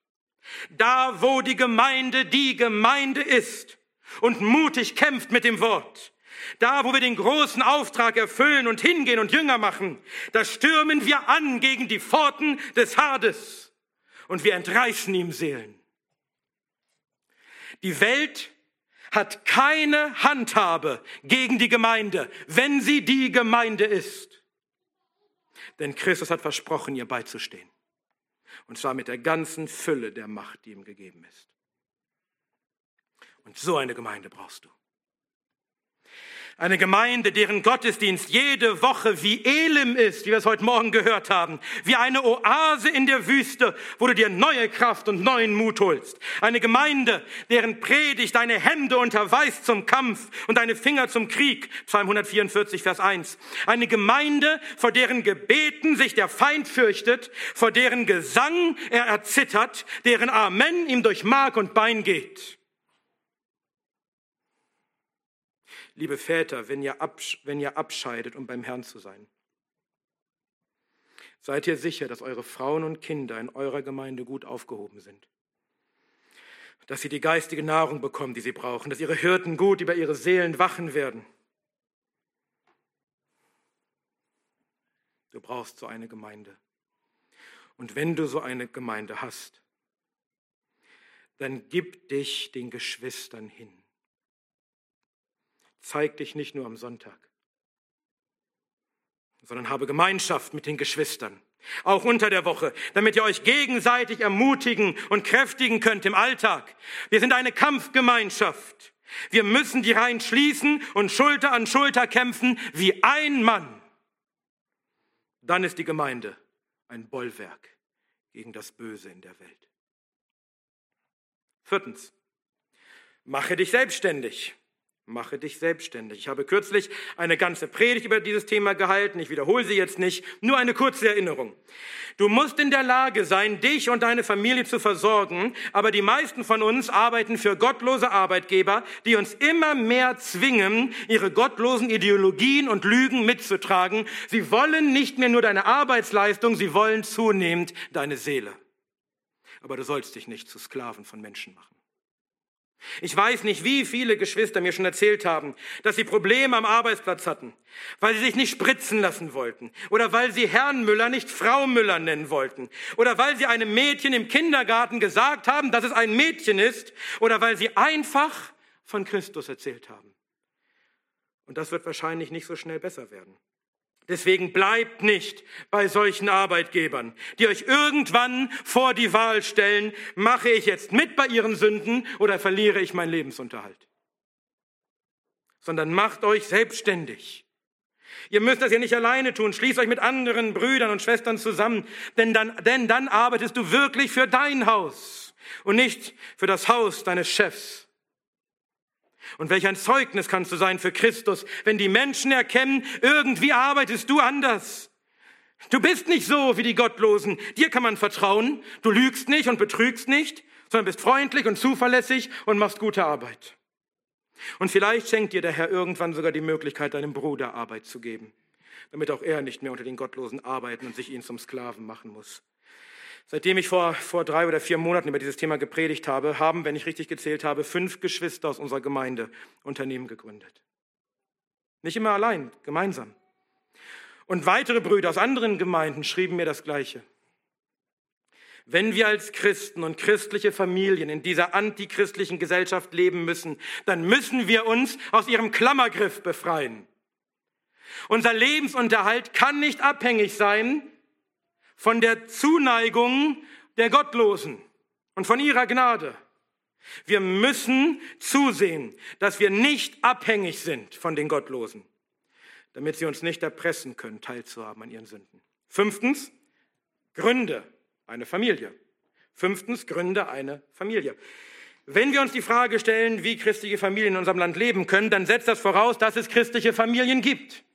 Da, wo die Gemeinde die Gemeinde ist und mutig kämpft mit dem Wort, da, wo wir den großen Auftrag erfüllen und hingehen und Jünger machen, da stürmen wir an gegen die Pforten des Hades und wir entreißen ihm Seelen. Die Welt hat keine Handhabe gegen die Gemeinde, wenn sie die Gemeinde ist. Denn Christus hat versprochen, ihr beizustehen. Und zwar mit der ganzen Fülle der Macht, die ihm gegeben ist. Und so eine Gemeinde brauchst du. Eine Gemeinde, deren Gottesdienst jede Woche wie Elim ist, wie wir es heute Morgen gehört haben, wie eine Oase in der Wüste, wo du dir neue Kraft und neuen Mut holst. Eine Gemeinde, deren Predigt deine Hände unterweist zum Kampf und deine Finger zum Krieg. Psalm 144, Vers 1. Eine Gemeinde, vor deren Gebeten sich der Feind fürchtet, vor deren Gesang er erzittert, deren Amen ihm durch Mark und Bein geht. Liebe Väter, wenn ihr, wenn ihr abscheidet, um beim Herrn zu sein. Seid ihr sicher, dass eure Frauen und Kinder in eurer Gemeinde gut aufgehoben sind. Dass sie die geistige Nahrung bekommen, die sie brauchen, dass ihre Hirten gut über ihre Seelen wachen werden. Du brauchst so eine Gemeinde. Und wenn du so eine Gemeinde hast, dann gib dich den Geschwistern hin. Zeig dich nicht nur am Sonntag, sondern habe Gemeinschaft mit den Geschwistern, auch unter der Woche, damit ihr euch gegenseitig ermutigen und kräftigen könnt im Alltag. Wir sind eine Kampfgemeinschaft. Wir müssen die Reihen schließen und Schulter an Schulter kämpfen wie ein Mann. Dann ist die Gemeinde ein Bollwerk gegen das Böse in der Welt. Viertens, mache dich selbstständig. Mache dich selbstständig. Ich habe kürzlich eine ganze Predigt über dieses Thema gehalten. Ich wiederhole sie jetzt nicht. Nur eine kurze Erinnerung. Du musst in der Lage sein, dich und deine Familie zu versorgen. Aber die meisten von uns arbeiten für gottlose Arbeitgeber, die uns immer mehr zwingen, ihre gottlosen Ideologien und Lügen mitzutragen. Sie wollen nicht mehr nur deine Arbeitsleistung, sie wollen zunehmend deine Seele. Aber du sollst dich nicht zu Sklaven von Menschen machen. Ich weiß nicht, wie viele Geschwister mir schon erzählt haben, dass sie Probleme am Arbeitsplatz hatten, weil sie sich nicht spritzen lassen wollten oder weil sie Herrn Müller nicht Frau Müller nennen wollten oder weil sie einem Mädchen im Kindergarten gesagt haben, dass es ein Mädchen ist oder weil sie einfach von Christus erzählt haben. Und das wird wahrscheinlich nicht so schnell besser werden. Deswegen bleibt nicht bei solchen Arbeitgebern, die euch irgendwann vor die Wahl stellen, mache ich jetzt mit bei ihren Sünden oder verliere ich meinen Lebensunterhalt. Sondern macht euch selbstständig. Ihr müsst das ja nicht alleine tun, schließt euch mit anderen Brüdern und Schwestern zusammen, denn dann, denn dann arbeitest du wirklich für dein Haus und nicht für das Haus deines Chefs. Und welch ein Zeugnis kannst du sein für Christus, wenn die Menschen erkennen, irgendwie arbeitest du anders. Du bist nicht so wie die Gottlosen. Dir kann man vertrauen. Du lügst nicht und betrügst nicht, sondern bist freundlich und zuverlässig und machst gute Arbeit. Und vielleicht schenkt dir der Herr irgendwann sogar die Möglichkeit, deinem Bruder Arbeit zu geben, damit auch er nicht mehr unter den Gottlosen arbeiten und sich ihn zum Sklaven machen muss. Seitdem ich vor, vor drei oder vier Monaten über dieses Thema gepredigt habe, haben, wenn ich richtig gezählt habe, fünf Geschwister aus unserer Gemeinde Unternehmen gegründet. Nicht immer allein, gemeinsam. Und weitere Brüder aus anderen Gemeinden schrieben mir das Gleiche. Wenn wir als Christen und christliche Familien in dieser antichristlichen Gesellschaft leben müssen, dann müssen wir uns aus ihrem Klammergriff befreien. Unser Lebensunterhalt kann nicht abhängig sein von der Zuneigung der Gottlosen und von ihrer Gnade. Wir müssen zusehen, dass wir nicht abhängig sind von den Gottlosen, damit sie uns nicht erpressen können, teilzuhaben an ihren Sünden. Fünftens, Gründe eine Familie. Fünftens, Gründe eine Familie. Wenn wir uns die Frage stellen, wie christliche Familien in unserem Land leben können, dann setzt das voraus, dass es christliche Familien gibt.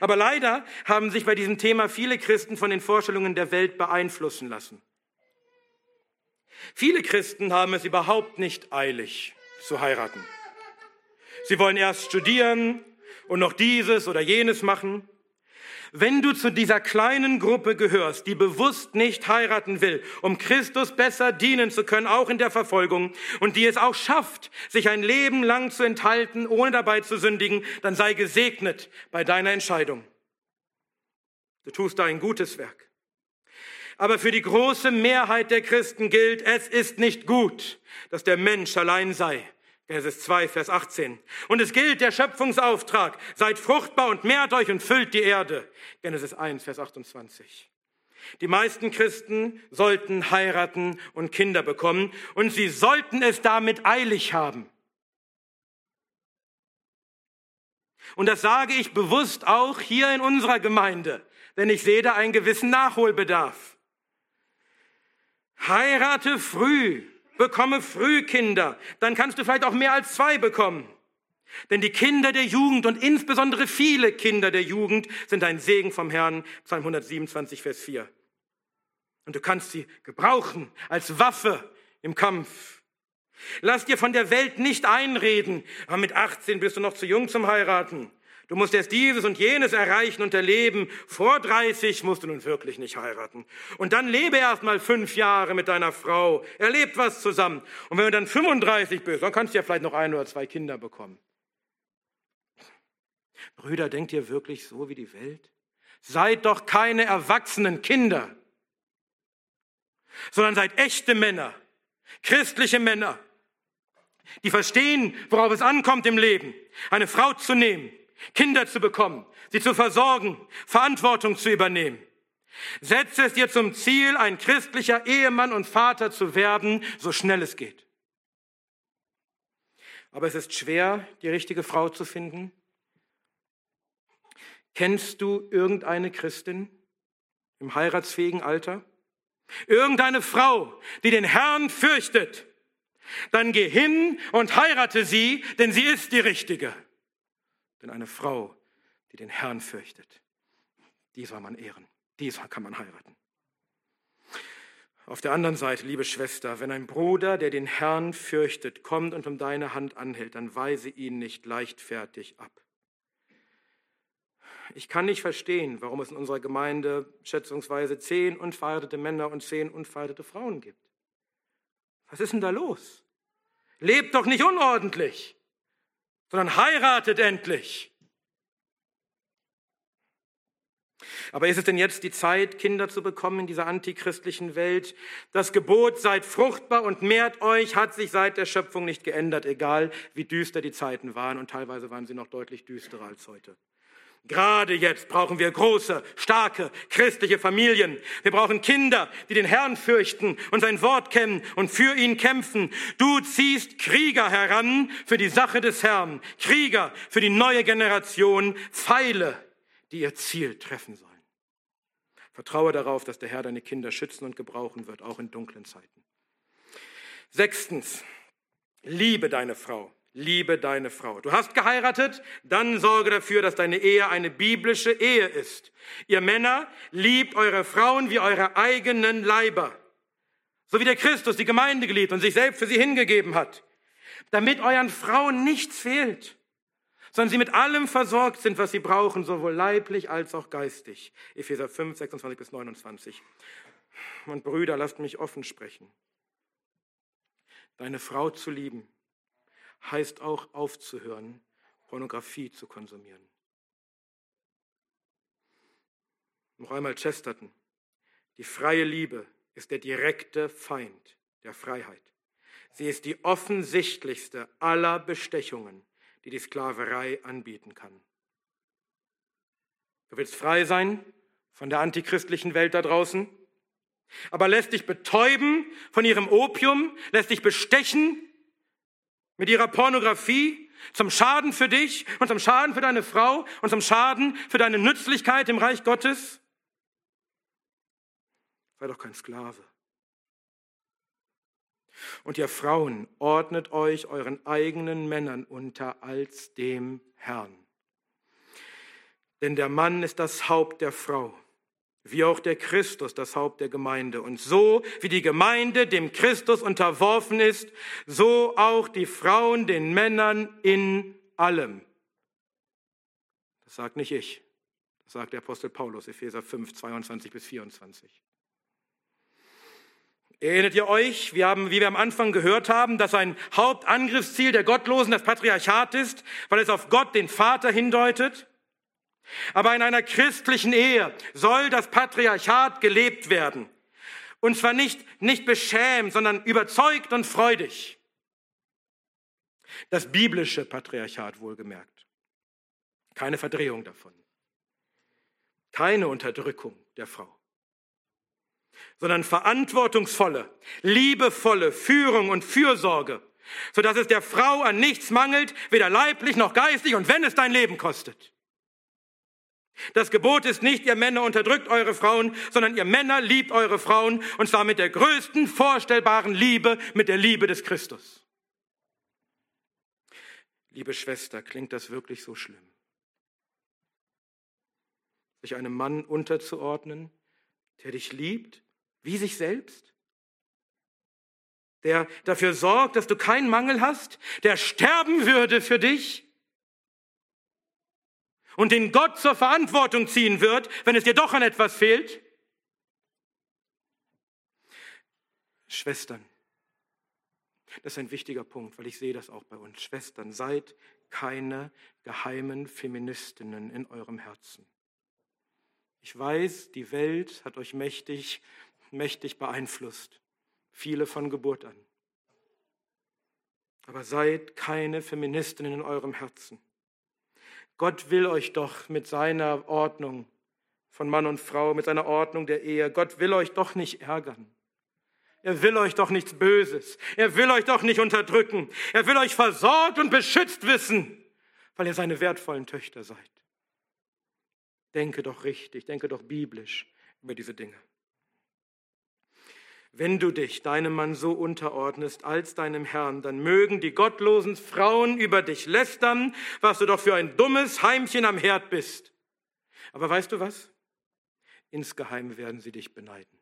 Aber leider haben sich bei diesem Thema viele Christen von den Vorstellungen der Welt beeinflussen lassen. Viele Christen haben es überhaupt nicht eilig zu heiraten. Sie wollen erst studieren und noch dieses oder jenes machen. Wenn du zu dieser kleinen Gruppe gehörst, die bewusst nicht heiraten will, um Christus besser dienen zu können, auch in der Verfolgung, und die es auch schafft, sich ein Leben lang zu enthalten, ohne dabei zu sündigen, dann sei gesegnet bei deiner Entscheidung. Du tust da ein gutes Werk. Aber für die große Mehrheit der Christen gilt, es ist nicht gut, dass der Mensch allein sei. Genesis 2, Vers 18. Und es gilt der Schöpfungsauftrag, seid fruchtbar und mehrt euch und füllt die Erde. Genesis 1, Vers 28. Die meisten Christen sollten heiraten und Kinder bekommen und sie sollten es damit eilig haben. Und das sage ich bewusst auch hier in unserer Gemeinde, denn ich sehe da einen gewissen Nachholbedarf. Heirate früh, bekomme früh Kinder, dann kannst du vielleicht auch mehr als zwei bekommen. Denn die Kinder der Jugend und insbesondere viele Kinder der Jugend sind ein Segen vom Herrn, Psalm 127, Vers 4. Und du kannst sie gebrauchen als Waffe im Kampf. Lass dir von der Welt nicht einreden, aber mit 18 bist du noch zu jung zum Heiraten. Du musst erst dieses und jenes erreichen und erleben. Vor 30 musst du nun wirklich nicht heiraten. Und dann lebe erst mal fünf Jahre mit deiner Frau. Erlebt was zusammen. Und wenn du dann 35 bist, dann kannst du ja vielleicht noch ein oder zwei Kinder bekommen. Brüder, denkt ihr wirklich so wie die Welt? Seid doch keine erwachsenen Kinder, sondern seid echte Männer, christliche Männer, die verstehen, worauf es ankommt im Leben, eine Frau zu nehmen, Kinder zu bekommen, sie zu versorgen, Verantwortung zu übernehmen. Setze es dir zum Ziel, ein christlicher Ehemann und Vater zu werden, so schnell es geht. Aber es ist schwer, die richtige Frau zu finden. Kennst du irgendeine Christin im heiratsfähigen Alter? Irgendeine Frau, die den Herrn fürchtet? Dann geh hin und heirate sie, denn sie ist die richtige. Denn eine Frau, die den Herrn fürchtet, die soll man ehren, die kann man heiraten. Auf der anderen Seite, liebe Schwester, wenn ein Bruder, der den Herrn fürchtet, kommt und um deine Hand anhält, dann weise ihn nicht leichtfertig ab. Ich kann nicht verstehen, warum es in unserer Gemeinde schätzungsweise zehn unverheiratete Männer und zehn unverheiratete Frauen gibt. Was ist denn da los? Lebt doch nicht unordentlich sondern heiratet endlich. Aber ist es denn jetzt die Zeit, Kinder zu bekommen in dieser antichristlichen Welt? Das Gebot, seid fruchtbar und mehrt euch, hat sich seit der Schöpfung nicht geändert, egal wie düster die Zeiten waren. Und teilweise waren sie noch deutlich düsterer als heute. Gerade jetzt brauchen wir große, starke christliche Familien. Wir brauchen Kinder, die den Herrn fürchten und sein Wort kennen und für ihn kämpfen. Du ziehst Krieger heran für die Sache des Herrn, Krieger für die neue Generation, Pfeile, die ihr Ziel treffen sollen. Vertraue darauf, dass der Herr deine Kinder schützen und gebrauchen wird, auch in dunklen Zeiten. Sechstens, liebe deine Frau. Liebe deine Frau. Du hast geheiratet, dann sorge dafür, dass deine Ehe eine biblische Ehe ist. Ihr Männer, liebt eure Frauen wie eure eigenen Leiber. So wie der Christus die Gemeinde geliebt und sich selbst für sie hingegeben hat. Damit euren Frauen nichts fehlt, sondern sie mit allem versorgt sind, was sie brauchen, sowohl leiblich als auch geistig. Epheser 5, 26 bis 29. Und Brüder, lasst mich offen sprechen. Deine Frau zu lieben heißt auch aufzuhören, Pornografie zu konsumieren. Noch einmal Chesterton. Die freie Liebe ist der direkte Feind der Freiheit. Sie ist die offensichtlichste aller Bestechungen, die die Sklaverei anbieten kann. Du willst frei sein von der antichristlichen Welt da draußen, aber lässt dich betäuben von ihrem Opium, lässt dich bestechen mit ihrer Pornografie zum Schaden für dich und zum Schaden für deine Frau und zum Schaden für deine Nützlichkeit im Reich Gottes? Sei doch kein Sklave. Und ihr Frauen, ordnet euch euren eigenen Männern unter als dem Herrn. Denn der Mann ist das Haupt der Frau wie auch der Christus das Haupt der Gemeinde. Und so wie die Gemeinde dem Christus unterworfen ist, so auch die Frauen den Männern in allem. Das sagt nicht ich, das sagt der Apostel Paulus, Epheser 5, 22 bis 24. Erinnert ihr euch, wir haben, wie wir am Anfang gehört haben, dass ein Hauptangriffsziel der Gottlosen das Patriarchat ist, weil es auf Gott, den Vater, hindeutet? Aber in einer christlichen Ehe soll das Patriarchat gelebt werden. Und zwar nicht, nicht beschämt, sondern überzeugt und freudig. Das biblische Patriarchat wohlgemerkt. Keine Verdrehung davon. Keine Unterdrückung der Frau. Sondern verantwortungsvolle, liebevolle Führung und Fürsorge, sodass es der Frau an nichts mangelt, weder leiblich noch geistig und wenn es dein Leben kostet. Das Gebot ist nicht, ihr Männer unterdrückt eure Frauen, sondern ihr Männer liebt eure Frauen und zwar mit der größten vorstellbaren Liebe, mit der Liebe des Christus. Liebe Schwester, klingt das wirklich so schlimm? Sich einem Mann unterzuordnen, der dich liebt, wie sich selbst? Der dafür sorgt, dass du keinen Mangel hast, der sterben würde für dich? Und den Gott zur Verantwortung ziehen wird, wenn es dir doch an etwas fehlt? Schwestern, das ist ein wichtiger Punkt, weil ich sehe das auch bei uns. Schwestern, seid keine geheimen Feministinnen in eurem Herzen. Ich weiß, die Welt hat euch mächtig, mächtig beeinflusst. Viele von Geburt an. Aber seid keine Feministinnen in eurem Herzen. Gott will euch doch mit seiner Ordnung von Mann und Frau, mit seiner Ordnung der Ehe, Gott will euch doch nicht ärgern. Er will euch doch nichts Böses. Er will euch doch nicht unterdrücken. Er will euch versorgt und beschützt wissen, weil ihr seine wertvollen Töchter seid. Denke doch richtig, denke doch biblisch über diese Dinge. Wenn du dich deinem Mann so unterordnest als deinem Herrn, dann mögen die gottlosen Frauen über dich lästern, was du doch für ein dummes Heimchen am Herd bist. Aber weißt du was? Insgeheim werden sie dich beneiden,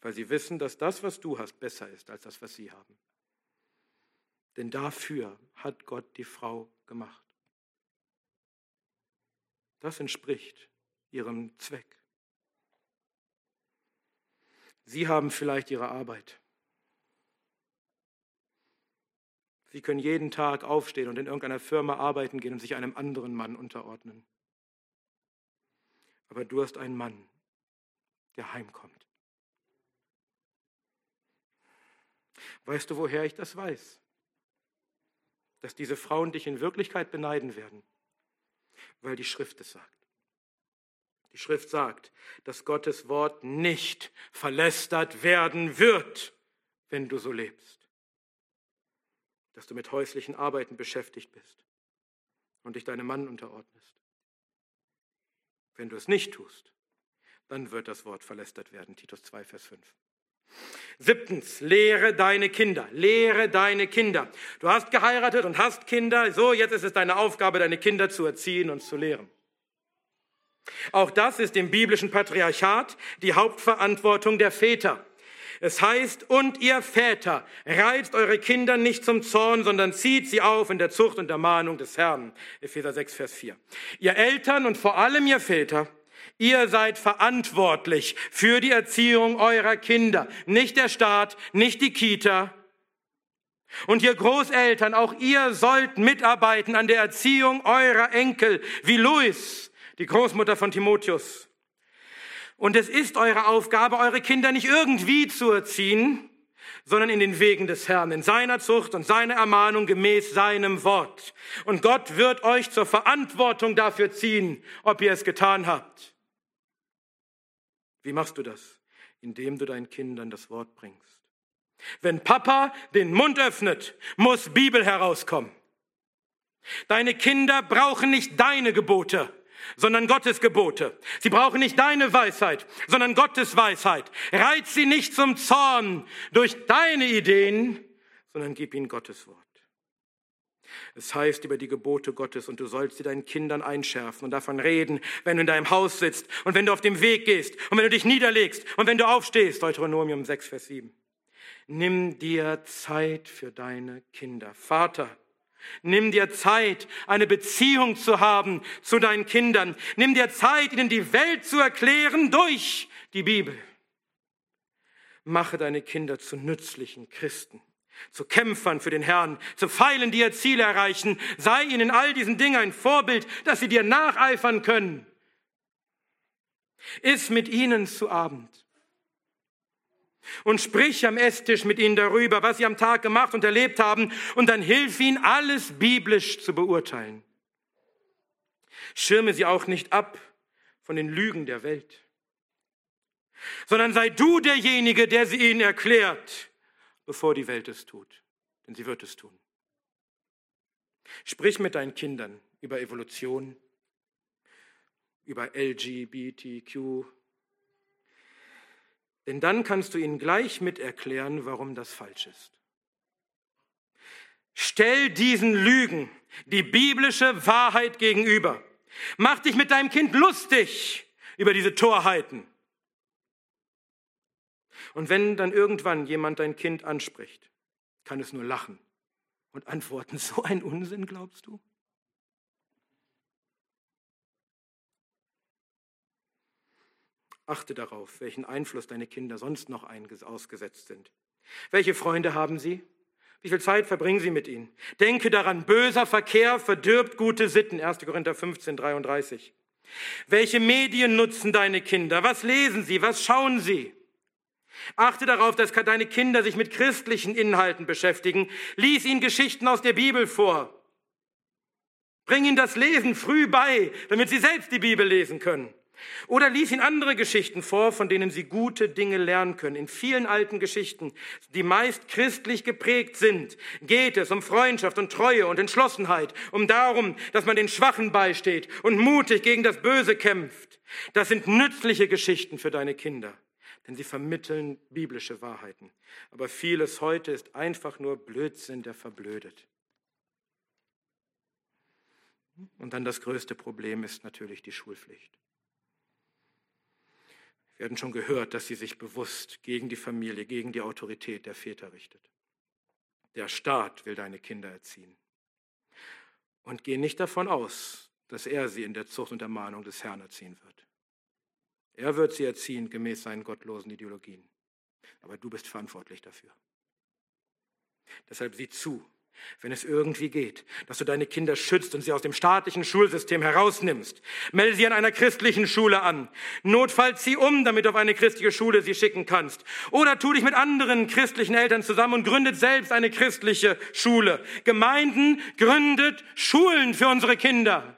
weil sie wissen, dass das, was du hast, besser ist als das, was sie haben. Denn dafür hat Gott die Frau gemacht. Das entspricht ihrem Zweck. Sie haben vielleicht Ihre Arbeit. Sie können jeden Tag aufstehen und in irgendeiner Firma arbeiten gehen und sich einem anderen Mann unterordnen. Aber du hast einen Mann, der heimkommt. Weißt du, woher ich das weiß? Dass diese Frauen dich in Wirklichkeit beneiden werden, weil die Schrift es sagt. Die Schrift sagt, dass Gottes Wort nicht verlästert werden wird, wenn du so lebst. Dass du mit häuslichen Arbeiten beschäftigt bist und dich deinem Mann unterordnest. Wenn du es nicht tust, dann wird das Wort verlästert werden. Titus 2, Vers 5. Siebtens, lehre deine Kinder. Lehre deine Kinder. Du hast geheiratet und hast Kinder. So, jetzt ist es deine Aufgabe, deine Kinder zu erziehen und zu lehren. Auch das ist im biblischen Patriarchat die Hauptverantwortung der Väter. Es heißt, und ihr Väter, reizt eure Kinder nicht zum Zorn, sondern zieht sie auf in der Zucht und der Mahnung des Herrn. Epheser 6, Vers 4. Ihr Eltern und vor allem ihr Väter, ihr seid verantwortlich für die Erziehung eurer Kinder. Nicht der Staat, nicht die Kita. Und ihr Großeltern, auch ihr sollt mitarbeiten an der Erziehung eurer Enkel, wie Louis, die Großmutter von Timotheus. Und es ist eure Aufgabe, eure Kinder nicht irgendwie zu erziehen, sondern in den Wegen des Herrn, in seiner Zucht und seiner Ermahnung gemäß seinem Wort. Und Gott wird euch zur Verantwortung dafür ziehen, ob ihr es getan habt. Wie machst du das? Indem du deinen Kindern das Wort bringst. Wenn Papa den Mund öffnet, muss Bibel herauskommen. Deine Kinder brauchen nicht deine Gebote sondern Gottes Gebote. Sie brauchen nicht deine Weisheit, sondern Gottes Weisheit. Reiz sie nicht zum Zorn durch deine Ideen, sondern gib ihnen Gottes Wort. Es heißt über die Gebote Gottes und du sollst sie deinen Kindern einschärfen und davon reden, wenn du in deinem Haus sitzt und wenn du auf dem Weg gehst und wenn du dich niederlegst und wenn du aufstehst. Deuteronomium 6, Vers 7. Nimm dir Zeit für deine Kinder. Vater, Nimm dir Zeit, eine Beziehung zu haben zu deinen Kindern. Nimm dir Zeit, ihnen die Welt zu erklären durch die Bibel. Mache deine Kinder zu nützlichen Christen, zu Kämpfern für den Herrn, zu Pfeilen, die ihr Ziel erreichen. Sei ihnen in all diesen Dingen ein Vorbild, dass sie dir nacheifern können. Iss mit ihnen zu Abend und sprich am Esstisch mit ihnen darüber, was sie am Tag gemacht und erlebt haben, und dann hilf ihnen, alles biblisch zu beurteilen. Schirme sie auch nicht ab von den Lügen der Welt, sondern sei du derjenige, der sie ihnen erklärt, bevor die Welt es tut, denn sie wird es tun. Sprich mit deinen Kindern über Evolution, über LGBTQ, denn dann kannst du ihnen gleich mit erklären, warum das falsch ist. Stell diesen Lügen die biblische Wahrheit gegenüber. Mach dich mit deinem Kind lustig über diese Torheiten. Und wenn dann irgendwann jemand dein Kind anspricht, kann es nur lachen und antworten, so ein Unsinn glaubst du? Achte darauf, welchen Einfluss deine Kinder sonst noch ausgesetzt sind. Welche Freunde haben sie? Wie viel Zeit verbringen sie mit ihnen? Denke daran, böser Verkehr verdirbt gute Sitten. 1. Korinther 15, 33. Welche Medien nutzen deine Kinder? Was lesen sie? Was schauen sie? Achte darauf, dass deine Kinder sich mit christlichen Inhalten beschäftigen. Lies ihnen Geschichten aus der Bibel vor. Bring ihnen das Lesen früh bei, damit sie selbst die Bibel lesen können. Oder lies ihn andere Geschichten vor, von denen sie gute Dinge lernen können. In vielen alten Geschichten, die meist christlich geprägt sind, geht es um Freundschaft und Treue und Entschlossenheit, um darum, dass man den Schwachen beisteht und mutig gegen das Böse kämpft. Das sind nützliche Geschichten für deine Kinder, denn sie vermitteln biblische Wahrheiten. Aber vieles heute ist einfach nur Blödsinn, der verblödet. Und dann das größte Problem ist natürlich die Schulpflicht. Wir hatten schon gehört, dass sie sich bewusst gegen die Familie, gegen die Autorität der Väter richtet. Der Staat will deine Kinder erziehen. Und geh nicht davon aus, dass er sie in der Zucht und Ermahnung des Herrn erziehen wird. Er wird sie erziehen gemäß seinen gottlosen Ideologien. Aber du bist verantwortlich dafür. Deshalb sieh zu, wenn es irgendwie geht, dass du deine Kinder schützt und sie aus dem staatlichen Schulsystem herausnimmst. Melde sie an einer christlichen Schule an. Notfalls zieh um, damit du auf eine christliche Schule sie schicken kannst. Oder tu dich mit anderen christlichen Eltern zusammen und gründet selbst eine christliche Schule. Gemeinden gründet Schulen für unsere Kinder.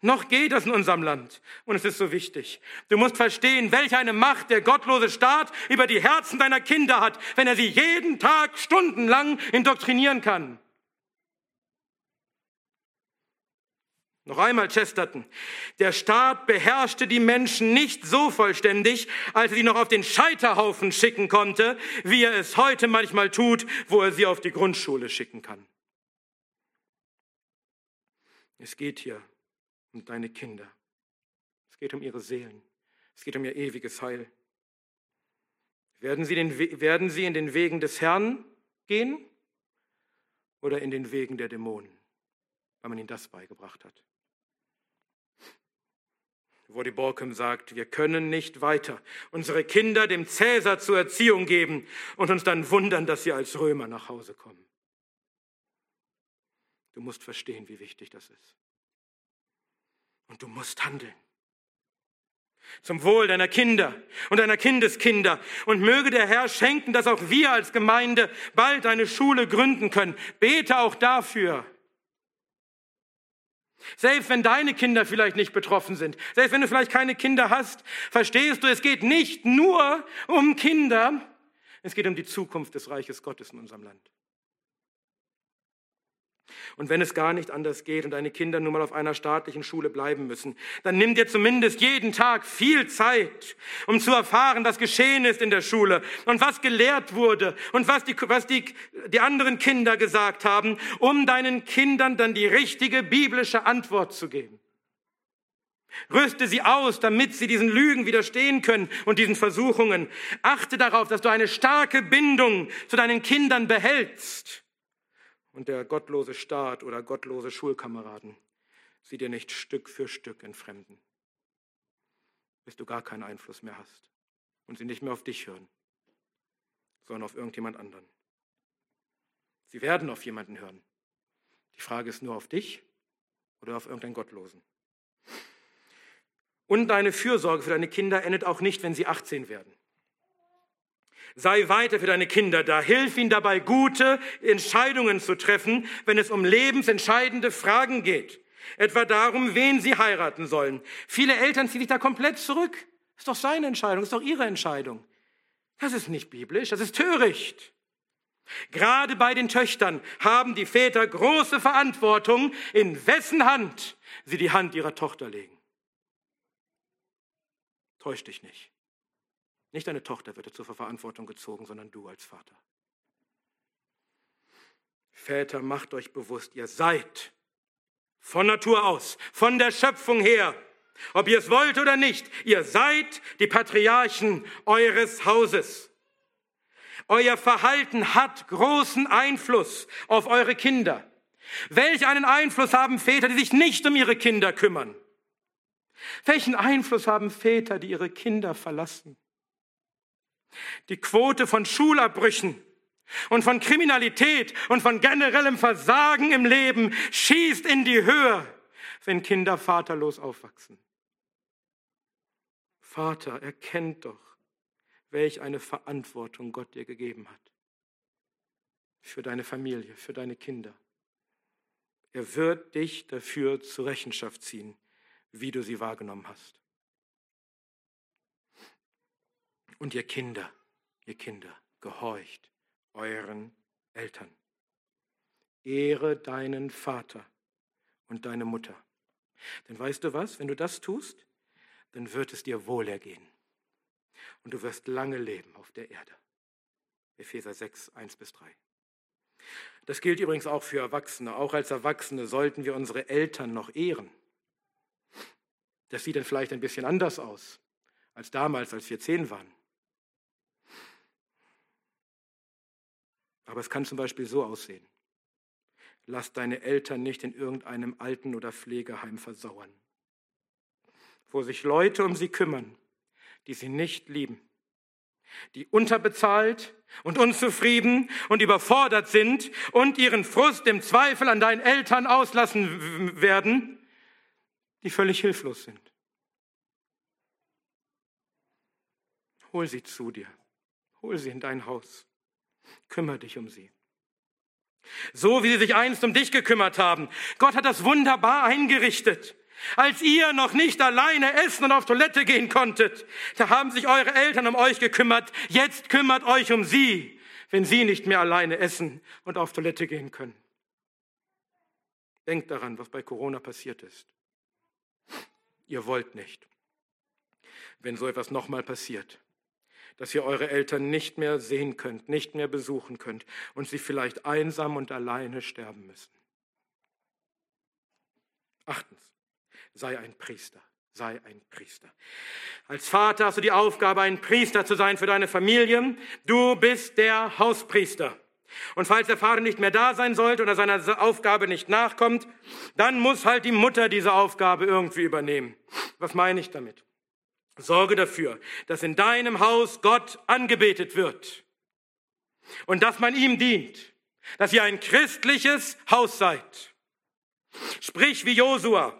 Noch geht das in unserem Land. Und es ist so wichtig. Du musst verstehen, welche eine Macht der gottlose Staat über die Herzen deiner Kinder hat, wenn er sie jeden Tag stundenlang indoktrinieren kann. Noch einmal Chesterton. Der Staat beherrschte die Menschen nicht so vollständig, als er sie noch auf den Scheiterhaufen schicken konnte, wie er es heute manchmal tut, wo er sie auf die Grundschule schicken kann. Es geht hier um deine Kinder. Es geht um ihre Seelen. Es geht um ihr ewiges Heil. Werden sie, den, werden sie in den Wegen des Herrn gehen oder in den Wegen der Dämonen, weil man ihnen das beigebracht hat? Wodi Borkum sagt, wir können nicht weiter unsere Kinder dem Cäsar zur Erziehung geben und uns dann wundern, dass sie als Römer nach Hause kommen. Du musst verstehen, wie wichtig das ist. Und du musst handeln. Zum Wohl deiner Kinder und deiner Kindeskinder. Und möge der Herr schenken, dass auch wir als Gemeinde bald eine Schule gründen können. Bete auch dafür. Selbst wenn deine Kinder vielleicht nicht betroffen sind, selbst wenn du vielleicht keine Kinder hast, verstehst du, es geht nicht nur um Kinder, es geht um die Zukunft des Reiches Gottes in unserem Land. Und wenn es gar nicht anders geht und deine Kinder nun mal auf einer staatlichen Schule bleiben müssen, dann nimm dir zumindest jeden Tag viel Zeit, um zu erfahren, was geschehen ist in der Schule und was gelehrt wurde und was die, was die, die anderen Kinder gesagt haben, um deinen Kindern dann die richtige biblische Antwort zu geben. Rüste sie aus, damit sie diesen Lügen widerstehen können und diesen Versuchungen. Achte darauf, dass du eine starke Bindung zu deinen Kindern behältst und der gottlose Staat oder gottlose Schulkameraden sie dir nicht Stück für Stück entfremden, bis du gar keinen Einfluss mehr hast und sie nicht mehr auf dich hören, sondern auf irgendjemand anderen. Sie werden auf jemanden hören. Die Frage ist nur auf dich oder auf irgendeinen Gottlosen. Und deine Fürsorge für deine Kinder endet auch nicht, wenn sie 18 werden. Sei weiter für deine Kinder da. Hilf ihnen dabei, gute Entscheidungen zu treffen, wenn es um lebensentscheidende Fragen geht. Etwa darum, wen sie heiraten sollen. Viele Eltern ziehen sich da komplett zurück. Ist doch seine Entscheidung, ist doch ihre Entscheidung. Das ist nicht biblisch, das ist töricht. Gerade bei den Töchtern haben die Väter große Verantwortung, in wessen Hand sie die Hand ihrer Tochter legen. Täusch dich nicht. Nicht deine Tochter wird zur Verantwortung gezogen, sondern du als Vater. Väter, macht euch bewusst, ihr seid von Natur aus, von der Schöpfung her, ob ihr es wollt oder nicht, ihr seid die Patriarchen eures Hauses. Euer Verhalten hat großen Einfluss auf eure Kinder. Welch einen Einfluss haben Väter, die sich nicht um ihre Kinder kümmern? Welchen Einfluss haben Väter, die ihre Kinder verlassen? Die Quote von Schulabbrüchen und von Kriminalität und von generellem Versagen im Leben schießt in die Höhe, wenn Kinder vaterlos aufwachsen. Vater, erkennt doch, welch eine Verantwortung Gott dir gegeben hat. Für deine Familie, für deine Kinder. Er wird dich dafür zur Rechenschaft ziehen, wie du sie wahrgenommen hast. Und ihr Kinder, ihr Kinder, gehorcht euren Eltern. Ehre deinen Vater und deine Mutter. Denn weißt du was, wenn du das tust, dann wird es dir wohlergehen. Und du wirst lange leben auf der Erde. Epheser 6, 1 bis 3. Das gilt übrigens auch für Erwachsene. Auch als Erwachsene sollten wir unsere Eltern noch ehren. Das sieht dann vielleicht ein bisschen anders aus als damals, als wir zehn waren. Aber es kann zum Beispiel so aussehen. Lass deine Eltern nicht in irgendeinem Alten- oder Pflegeheim versauern, wo sich Leute um sie kümmern, die sie nicht lieben, die unterbezahlt und unzufrieden und überfordert sind und ihren Frust im Zweifel an deinen Eltern auslassen werden, die völlig hilflos sind. Hol sie zu dir, hol sie in dein Haus. Kümmer dich um sie. So wie sie sich einst um dich gekümmert haben. Gott hat das wunderbar eingerichtet. Als ihr noch nicht alleine essen und auf Toilette gehen konntet, da haben sich eure Eltern um euch gekümmert. Jetzt kümmert euch um sie, wenn sie nicht mehr alleine essen und auf Toilette gehen können. Denkt daran, was bei Corona passiert ist. Ihr wollt nicht, wenn so etwas nochmal passiert, dass ihr eure Eltern nicht mehr sehen könnt, nicht mehr besuchen könnt und sie vielleicht einsam und alleine sterben müssen. Achtens, sei ein Priester, sei ein Priester. Als Vater hast du die Aufgabe, ein Priester zu sein für deine Familie. Du bist der Hauspriester. Und falls der Vater nicht mehr da sein sollte oder seiner Aufgabe nicht nachkommt, dann muss halt die Mutter diese Aufgabe irgendwie übernehmen. Was meine ich damit? Sorge dafür, dass in deinem Haus Gott angebetet wird und dass man ihm dient, dass ihr ein christliches Haus seid. Sprich wie Josua.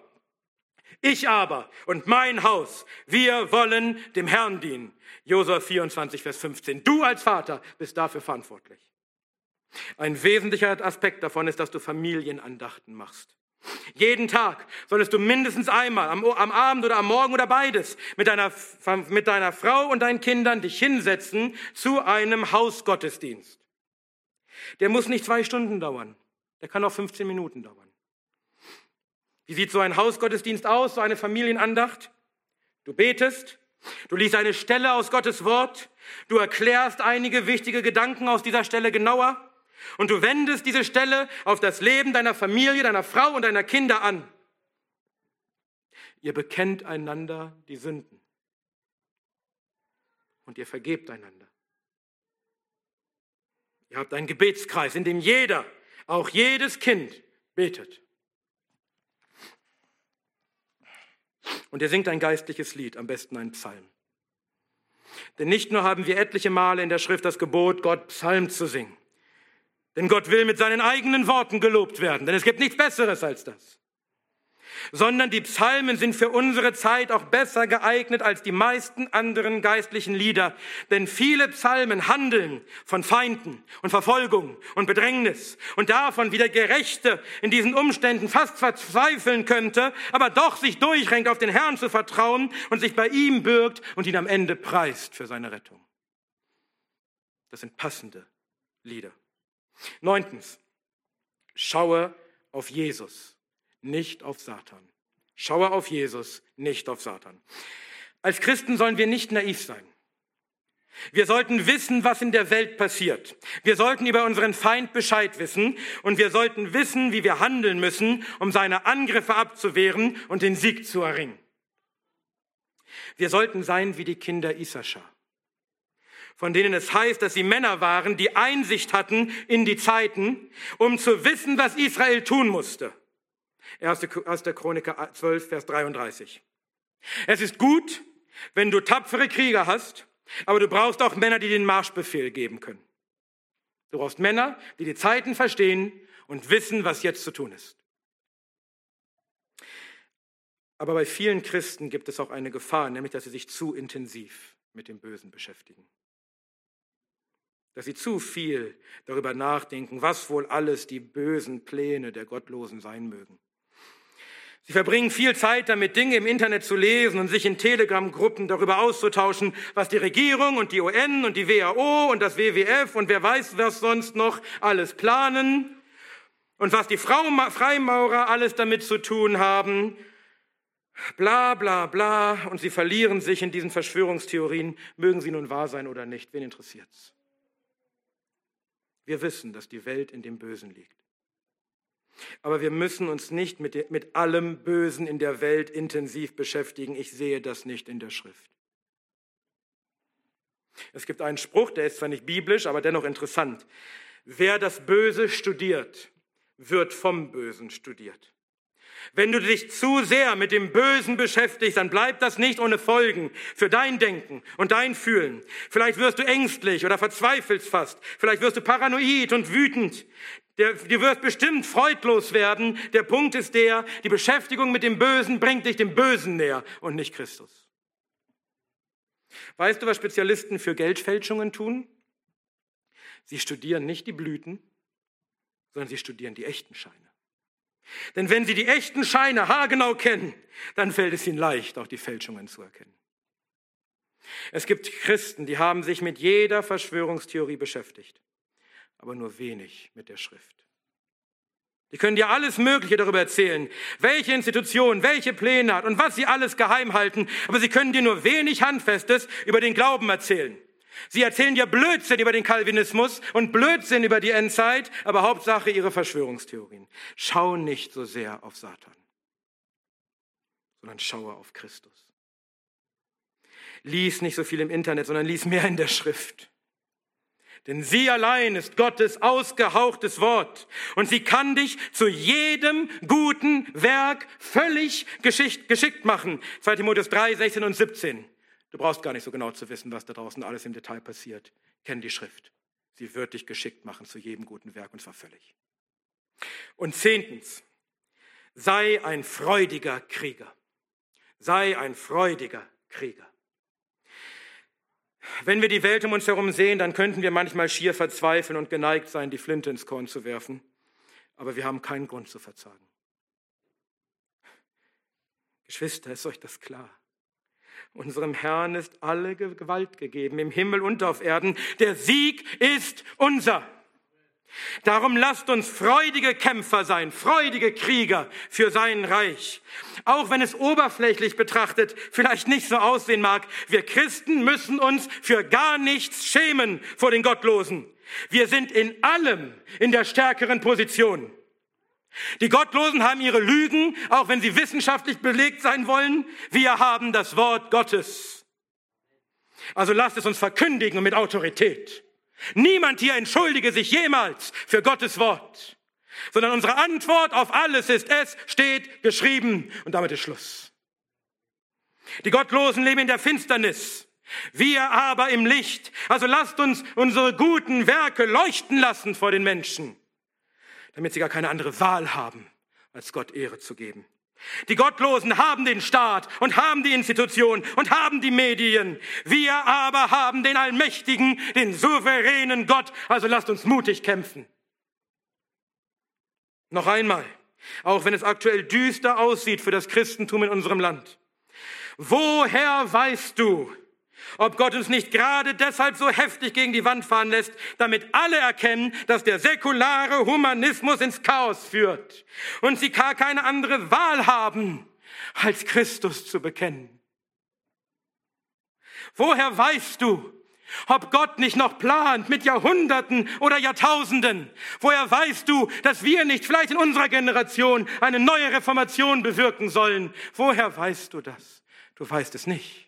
Ich aber und mein Haus, wir wollen dem Herrn dienen. Josua 24, Vers 15. Du als Vater bist dafür verantwortlich. Ein wesentlicher Aspekt davon ist, dass du Familienandachten machst. Jeden Tag solltest du mindestens einmal am, am, Abend oder am Morgen oder beides mit deiner, mit deiner Frau und deinen Kindern dich hinsetzen zu einem Hausgottesdienst. Der muss nicht zwei Stunden dauern. Der kann auch 15 Minuten dauern. Wie sieht so ein Hausgottesdienst aus, so eine Familienandacht? Du betest, du liest eine Stelle aus Gottes Wort, du erklärst einige wichtige Gedanken aus dieser Stelle genauer, und du wendest diese Stelle auf das Leben deiner Familie, deiner Frau und deiner Kinder an. Ihr bekennt einander die Sünden. Und ihr vergebt einander. Ihr habt einen Gebetskreis, in dem jeder, auch jedes Kind, betet. Und ihr singt ein geistliches Lied, am besten ein Psalm. Denn nicht nur haben wir etliche Male in der Schrift das Gebot, Gott Psalm zu singen. Denn Gott will mit seinen eigenen Worten gelobt werden, denn es gibt nichts Besseres als das. Sondern die Psalmen sind für unsere Zeit auch besser geeignet als die meisten anderen geistlichen Lieder, denn viele Psalmen handeln von Feinden und Verfolgung und Bedrängnis und davon, wie der Gerechte in diesen Umständen fast verzweifeln könnte, aber doch sich durchrenkt, auf den Herrn zu vertrauen und sich bei ihm bürgt und ihn am Ende preist für seine Rettung. Das sind passende Lieder. Neuntens, schaue auf Jesus, nicht auf Satan. Schaue auf Jesus, nicht auf Satan. Als Christen sollen wir nicht naiv sein. Wir sollten wissen, was in der Welt passiert. Wir sollten über unseren Feind Bescheid wissen und wir sollten wissen, wie wir handeln müssen, um seine Angriffe abzuwehren und den Sieg zu erringen. Wir sollten sein wie die Kinder Issachar von denen es heißt, dass sie Männer waren, die Einsicht hatten in die Zeiten, um zu wissen, was Israel tun musste. 1. Chroniker 12, Vers 33. Es ist gut, wenn du tapfere Krieger hast, aber du brauchst auch Männer, die den Marschbefehl geben können. Du brauchst Männer, die die Zeiten verstehen und wissen, was jetzt zu tun ist. Aber bei vielen Christen gibt es auch eine Gefahr, nämlich dass sie sich zu intensiv mit dem Bösen beschäftigen dass sie zu viel darüber nachdenken, was wohl alles die bösen Pläne der Gottlosen sein mögen. Sie verbringen viel Zeit damit, Dinge im Internet zu lesen und sich in Telegram-Gruppen darüber auszutauschen, was die Regierung und die UN und die WHO und das WWF und wer weiß was sonst noch alles planen und was die Freimaurer alles damit zu tun haben. Bla bla bla und sie verlieren sich in diesen Verschwörungstheorien, mögen sie nun wahr sein oder nicht, wen interessiert's? Wir wissen, dass die Welt in dem Bösen liegt. Aber wir müssen uns nicht mit, mit allem Bösen in der Welt intensiv beschäftigen. Ich sehe das nicht in der Schrift. Es gibt einen Spruch, der ist zwar nicht biblisch, aber dennoch interessant. Wer das Böse studiert, wird vom Bösen studiert. Wenn du dich zu sehr mit dem Bösen beschäftigst, dann bleibt das nicht ohne Folgen für dein Denken und dein Fühlen. Vielleicht wirst du ängstlich oder verzweifelst fast. Vielleicht wirst du paranoid und wütend. Du wirst bestimmt freudlos werden. Der Punkt ist der, die Beschäftigung mit dem Bösen bringt dich dem Bösen näher und nicht Christus. Weißt du, was Spezialisten für Geldfälschungen tun? Sie studieren nicht die Blüten, sondern sie studieren die echten Scheine. Denn wenn sie die echten Scheine haargenau kennen, dann fällt es ihnen leicht, auch die Fälschungen zu erkennen. Es gibt Christen, die haben sich mit jeder Verschwörungstheorie beschäftigt, aber nur wenig mit der Schrift. Die können dir alles Mögliche darüber erzählen, welche Institution, welche Pläne hat und was sie alles geheim halten, aber sie können dir nur wenig Handfestes über den Glauben erzählen. Sie erzählen dir Blödsinn über den Calvinismus und Blödsinn über die Endzeit, aber Hauptsache ihre Verschwörungstheorien. Schau nicht so sehr auf Satan, sondern schaue auf Christus. Lies nicht so viel im Internet, sondern lies mehr in der Schrift. Denn sie allein ist Gottes ausgehauchtes Wort und sie kann dich zu jedem guten Werk völlig geschickt machen. 2 Timotheus 3, 16 und 17. Du brauchst gar nicht so genau zu wissen, was da draußen alles im Detail passiert. Kenn die Schrift. Sie wird dich geschickt machen zu jedem guten Werk und zwar völlig. Und zehntens, sei ein freudiger Krieger. Sei ein freudiger Krieger. Wenn wir die Welt um uns herum sehen, dann könnten wir manchmal schier verzweifeln und geneigt sein, die Flinte ins Korn zu werfen. Aber wir haben keinen Grund zu verzagen. Geschwister, ist euch das klar? Unserem Herrn ist alle Gewalt gegeben, im Himmel und auf Erden. Der Sieg ist unser. Darum lasst uns freudige Kämpfer sein, freudige Krieger für sein Reich. Auch wenn es oberflächlich betrachtet vielleicht nicht so aussehen mag, wir Christen müssen uns für gar nichts schämen vor den Gottlosen. Wir sind in allem in der stärkeren Position. Die Gottlosen haben ihre Lügen, auch wenn sie wissenschaftlich belegt sein wollen. Wir haben das Wort Gottes. Also lasst es uns verkündigen und mit Autorität. Niemand hier entschuldige sich jemals für Gottes Wort, sondern unsere Antwort auf alles ist, es steht geschrieben und damit ist Schluss. Die Gottlosen leben in der Finsternis, wir aber im Licht. Also lasst uns unsere guten Werke leuchten lassen vor den Menschen, damit sie gar keine andere Wahl haben, als Gott Ehre zu geben. Die Gottlosen haben den Staat und haben die Institution und haben die Medien. Wir aber haben den Allmächtigen, den souveränen Gott. Also lasst uns mutig kämpfen. Noch einmal, auch wenn es aktuell düster aussieht für das Christentum in unserem Land. Woher weißt du, ob Gott uns nicht gerade deshalb so heftig gegen die Wand fahren lässt, damit alle erkennen, dass der säkulare Humanismus ins Chaos führt und sie gar keine andere Wahl haben, als Christus zu bekennen. Woher weißt du, ob Gott nicht noch plant mit Jahrhunderten oder Jahrtausenden? Woher weißt du, dass wir nicht vielleicht in unserer Generation eine neue Reformation bewirken sollen? Woher weißt du das? Du weißt es nicht.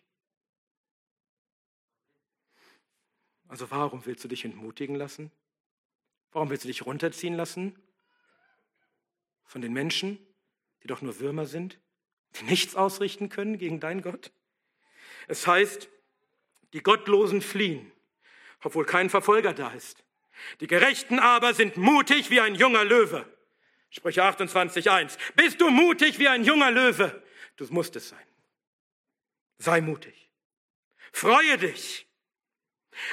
Also warum willst du dich entmutigen lassen? Warum willst du dich runterziehen lassen von den Menschen, die doch nur Würmer sind, die nichts ausrichten können gegen deinen Gott? Es heißt, die Gottlosen fliehen, obwohl kein Verfolger da ist. Die Gerechten aber sind mutig wie ein junger Löwe. Sprüche 28.1. Bist du mutig wie ein junger Löwe? Du musst es sein. Sei mutig. Freue dich.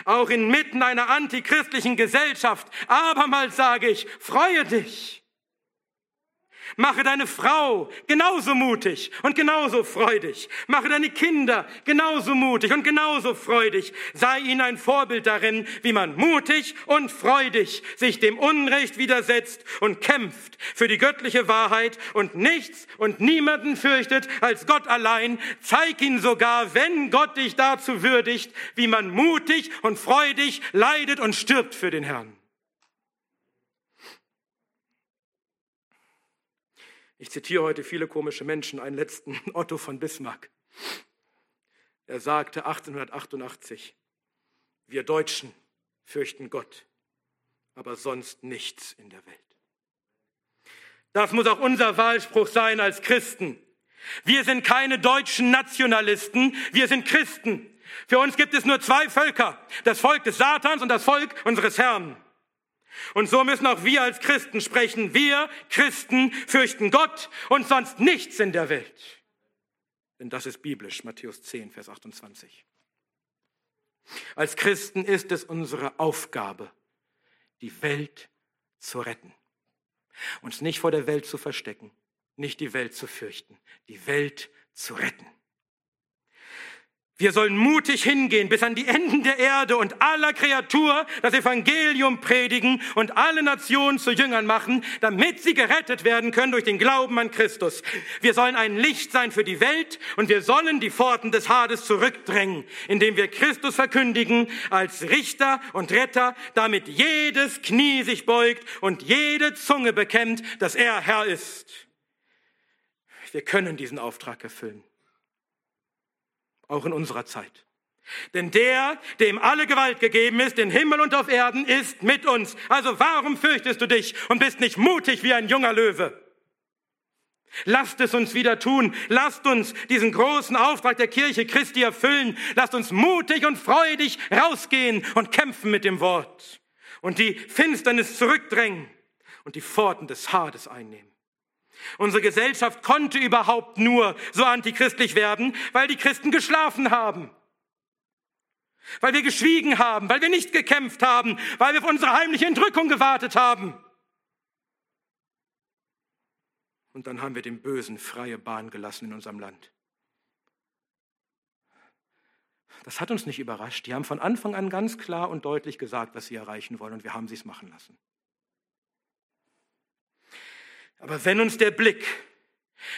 Auch inmitten einer antichristlichen Gesellschaft. Abermals sage ich, freue dich. Mache deine Frau genauso mutig und genauso freudig. Mache deine Kinder genauso mutig und genauso freudig. Sei ihnen ein Vorbild darin, wie man mutig und freudig sich dem Unrecht widersetzt und kämpft für die göttliche Wahrheit und nichts und niemanden fürchtet als Gott allein. Zeig ihn sogar, wenn Gott dich dazu würdigt, wie man mutig und freudig leidet und stirbt für den Herrn. Ich zitiere heute viele komische Menschen, einen letzten Otto von Bismarck. Er sagte 1888, wir Deutschen fürchten Gott, aber sonst nichts in der Welt. Das muss auch unser Wahlspruch sein als Christen. Wir sind keine deutschen Nationalisten, wir sind Christen. Für uns gibt es nur zwei Völker, das Volk des Satans und das Volk unseres Herrn. Und so müssen auch wir als Christen sprechen. Wir Christen fürchten Gott und sonst nichts in der Welt. Denn das ist biblisch, Matthäus 10, Vers 28. Als Christen ist es unsere Aufgabe, die Welt zu retten. Uns nicht vor der Welt zu verstecken, nicht die Welt zu fürchten, die Welt zu retten. Wir sollen mutig hingehen bis an die Enden der Erde und aller Kreatur das Evangelium predigen und alle Nationen zu Jüngern machen, damit sie gerettet werden können durch den Glauben an Christus. Wir sollen ein Licht sein für die Welt und wir sollen die Pforten des Hades zurückdrängen, indem wir Christus verkündigen als Richter und Retter, damit jedes Knie sich beugt und jede Zunge bekennt, dass er Herr ist. Wir können diesen Auftrag erfüllen auch in unserer Zeit. Denn der, dem alle Gewalt gegeben ist, in Himmel und auf Erden, ist mit uns. Also warum fürchtest du dich und bist nicht mutig wie ein junger Löwe? Lasst es uns wieder tun. Lasst uns diesen großen Auftrag der Kirche Christi erfüllen. Lasst uns mutig und freudig rausgehen und kämpfen mit dem Wort und die Finsternis zurückdrängen und die Pforten des Hades einnehmen. Unsere Gesellschaft konnte überhaupt nur so antichristlich werden, weil die Christen geschlafen haben. Weil wir geschwiegen haben, weil wir nicht gekämpft haben, weil wir auf unsere heimliche Entrückung gewartet haben. Und dann haben wir dem Bösen freie Bahn gelassen in unserem Land. Das hat uns nicht überrascht. Die haben von Anfang an ganz klar und deutlich gesagt, was sie erreichen wollen, und wir haben sie es machen lassen. Aber wenn uns der Blick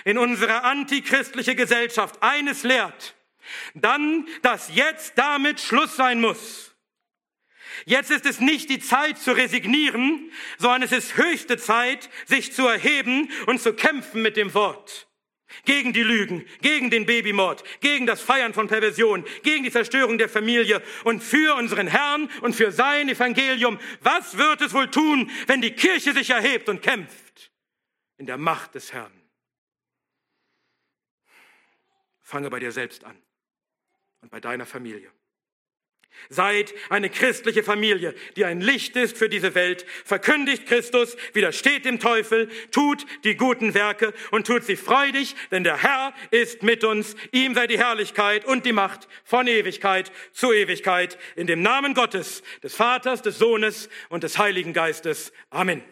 in unsere antichristliche Gesellschaft eines lehrt, dann, dass jetzt damit Schluss sein muss. Jetzt ist es nicht die Zeit zu resignieren, sondern es ist höchste Zeit, sich zu erheben und zu kämpfen mit dem Wort. Gegen die Lügen, gegen den Babymord, gegen das Feiern von Perversion, gegen die Zerstörung der Familie und für unseren Herrn und für sein Evangelium. Was wird es wohl tun, wenn die Kirche sich erhebt und kämpft? In der Macht des Herrn. Fange bei dir selbst an und bei deiner Familie. Seid eine christliche Familie, die ein Licht ist für diese Welt, verkündigt Christus, widersteht dem Teufel, tut die guten Werke und tut sie freudig, denn der Herr ist mit uns. Ihm sei die Herrlichkeit und die Macht von Ewigkeit zu Ewigkeit. In dem Namen Gottes, des Vaters, des Sohnes und des Heiligen Geistes. Amen.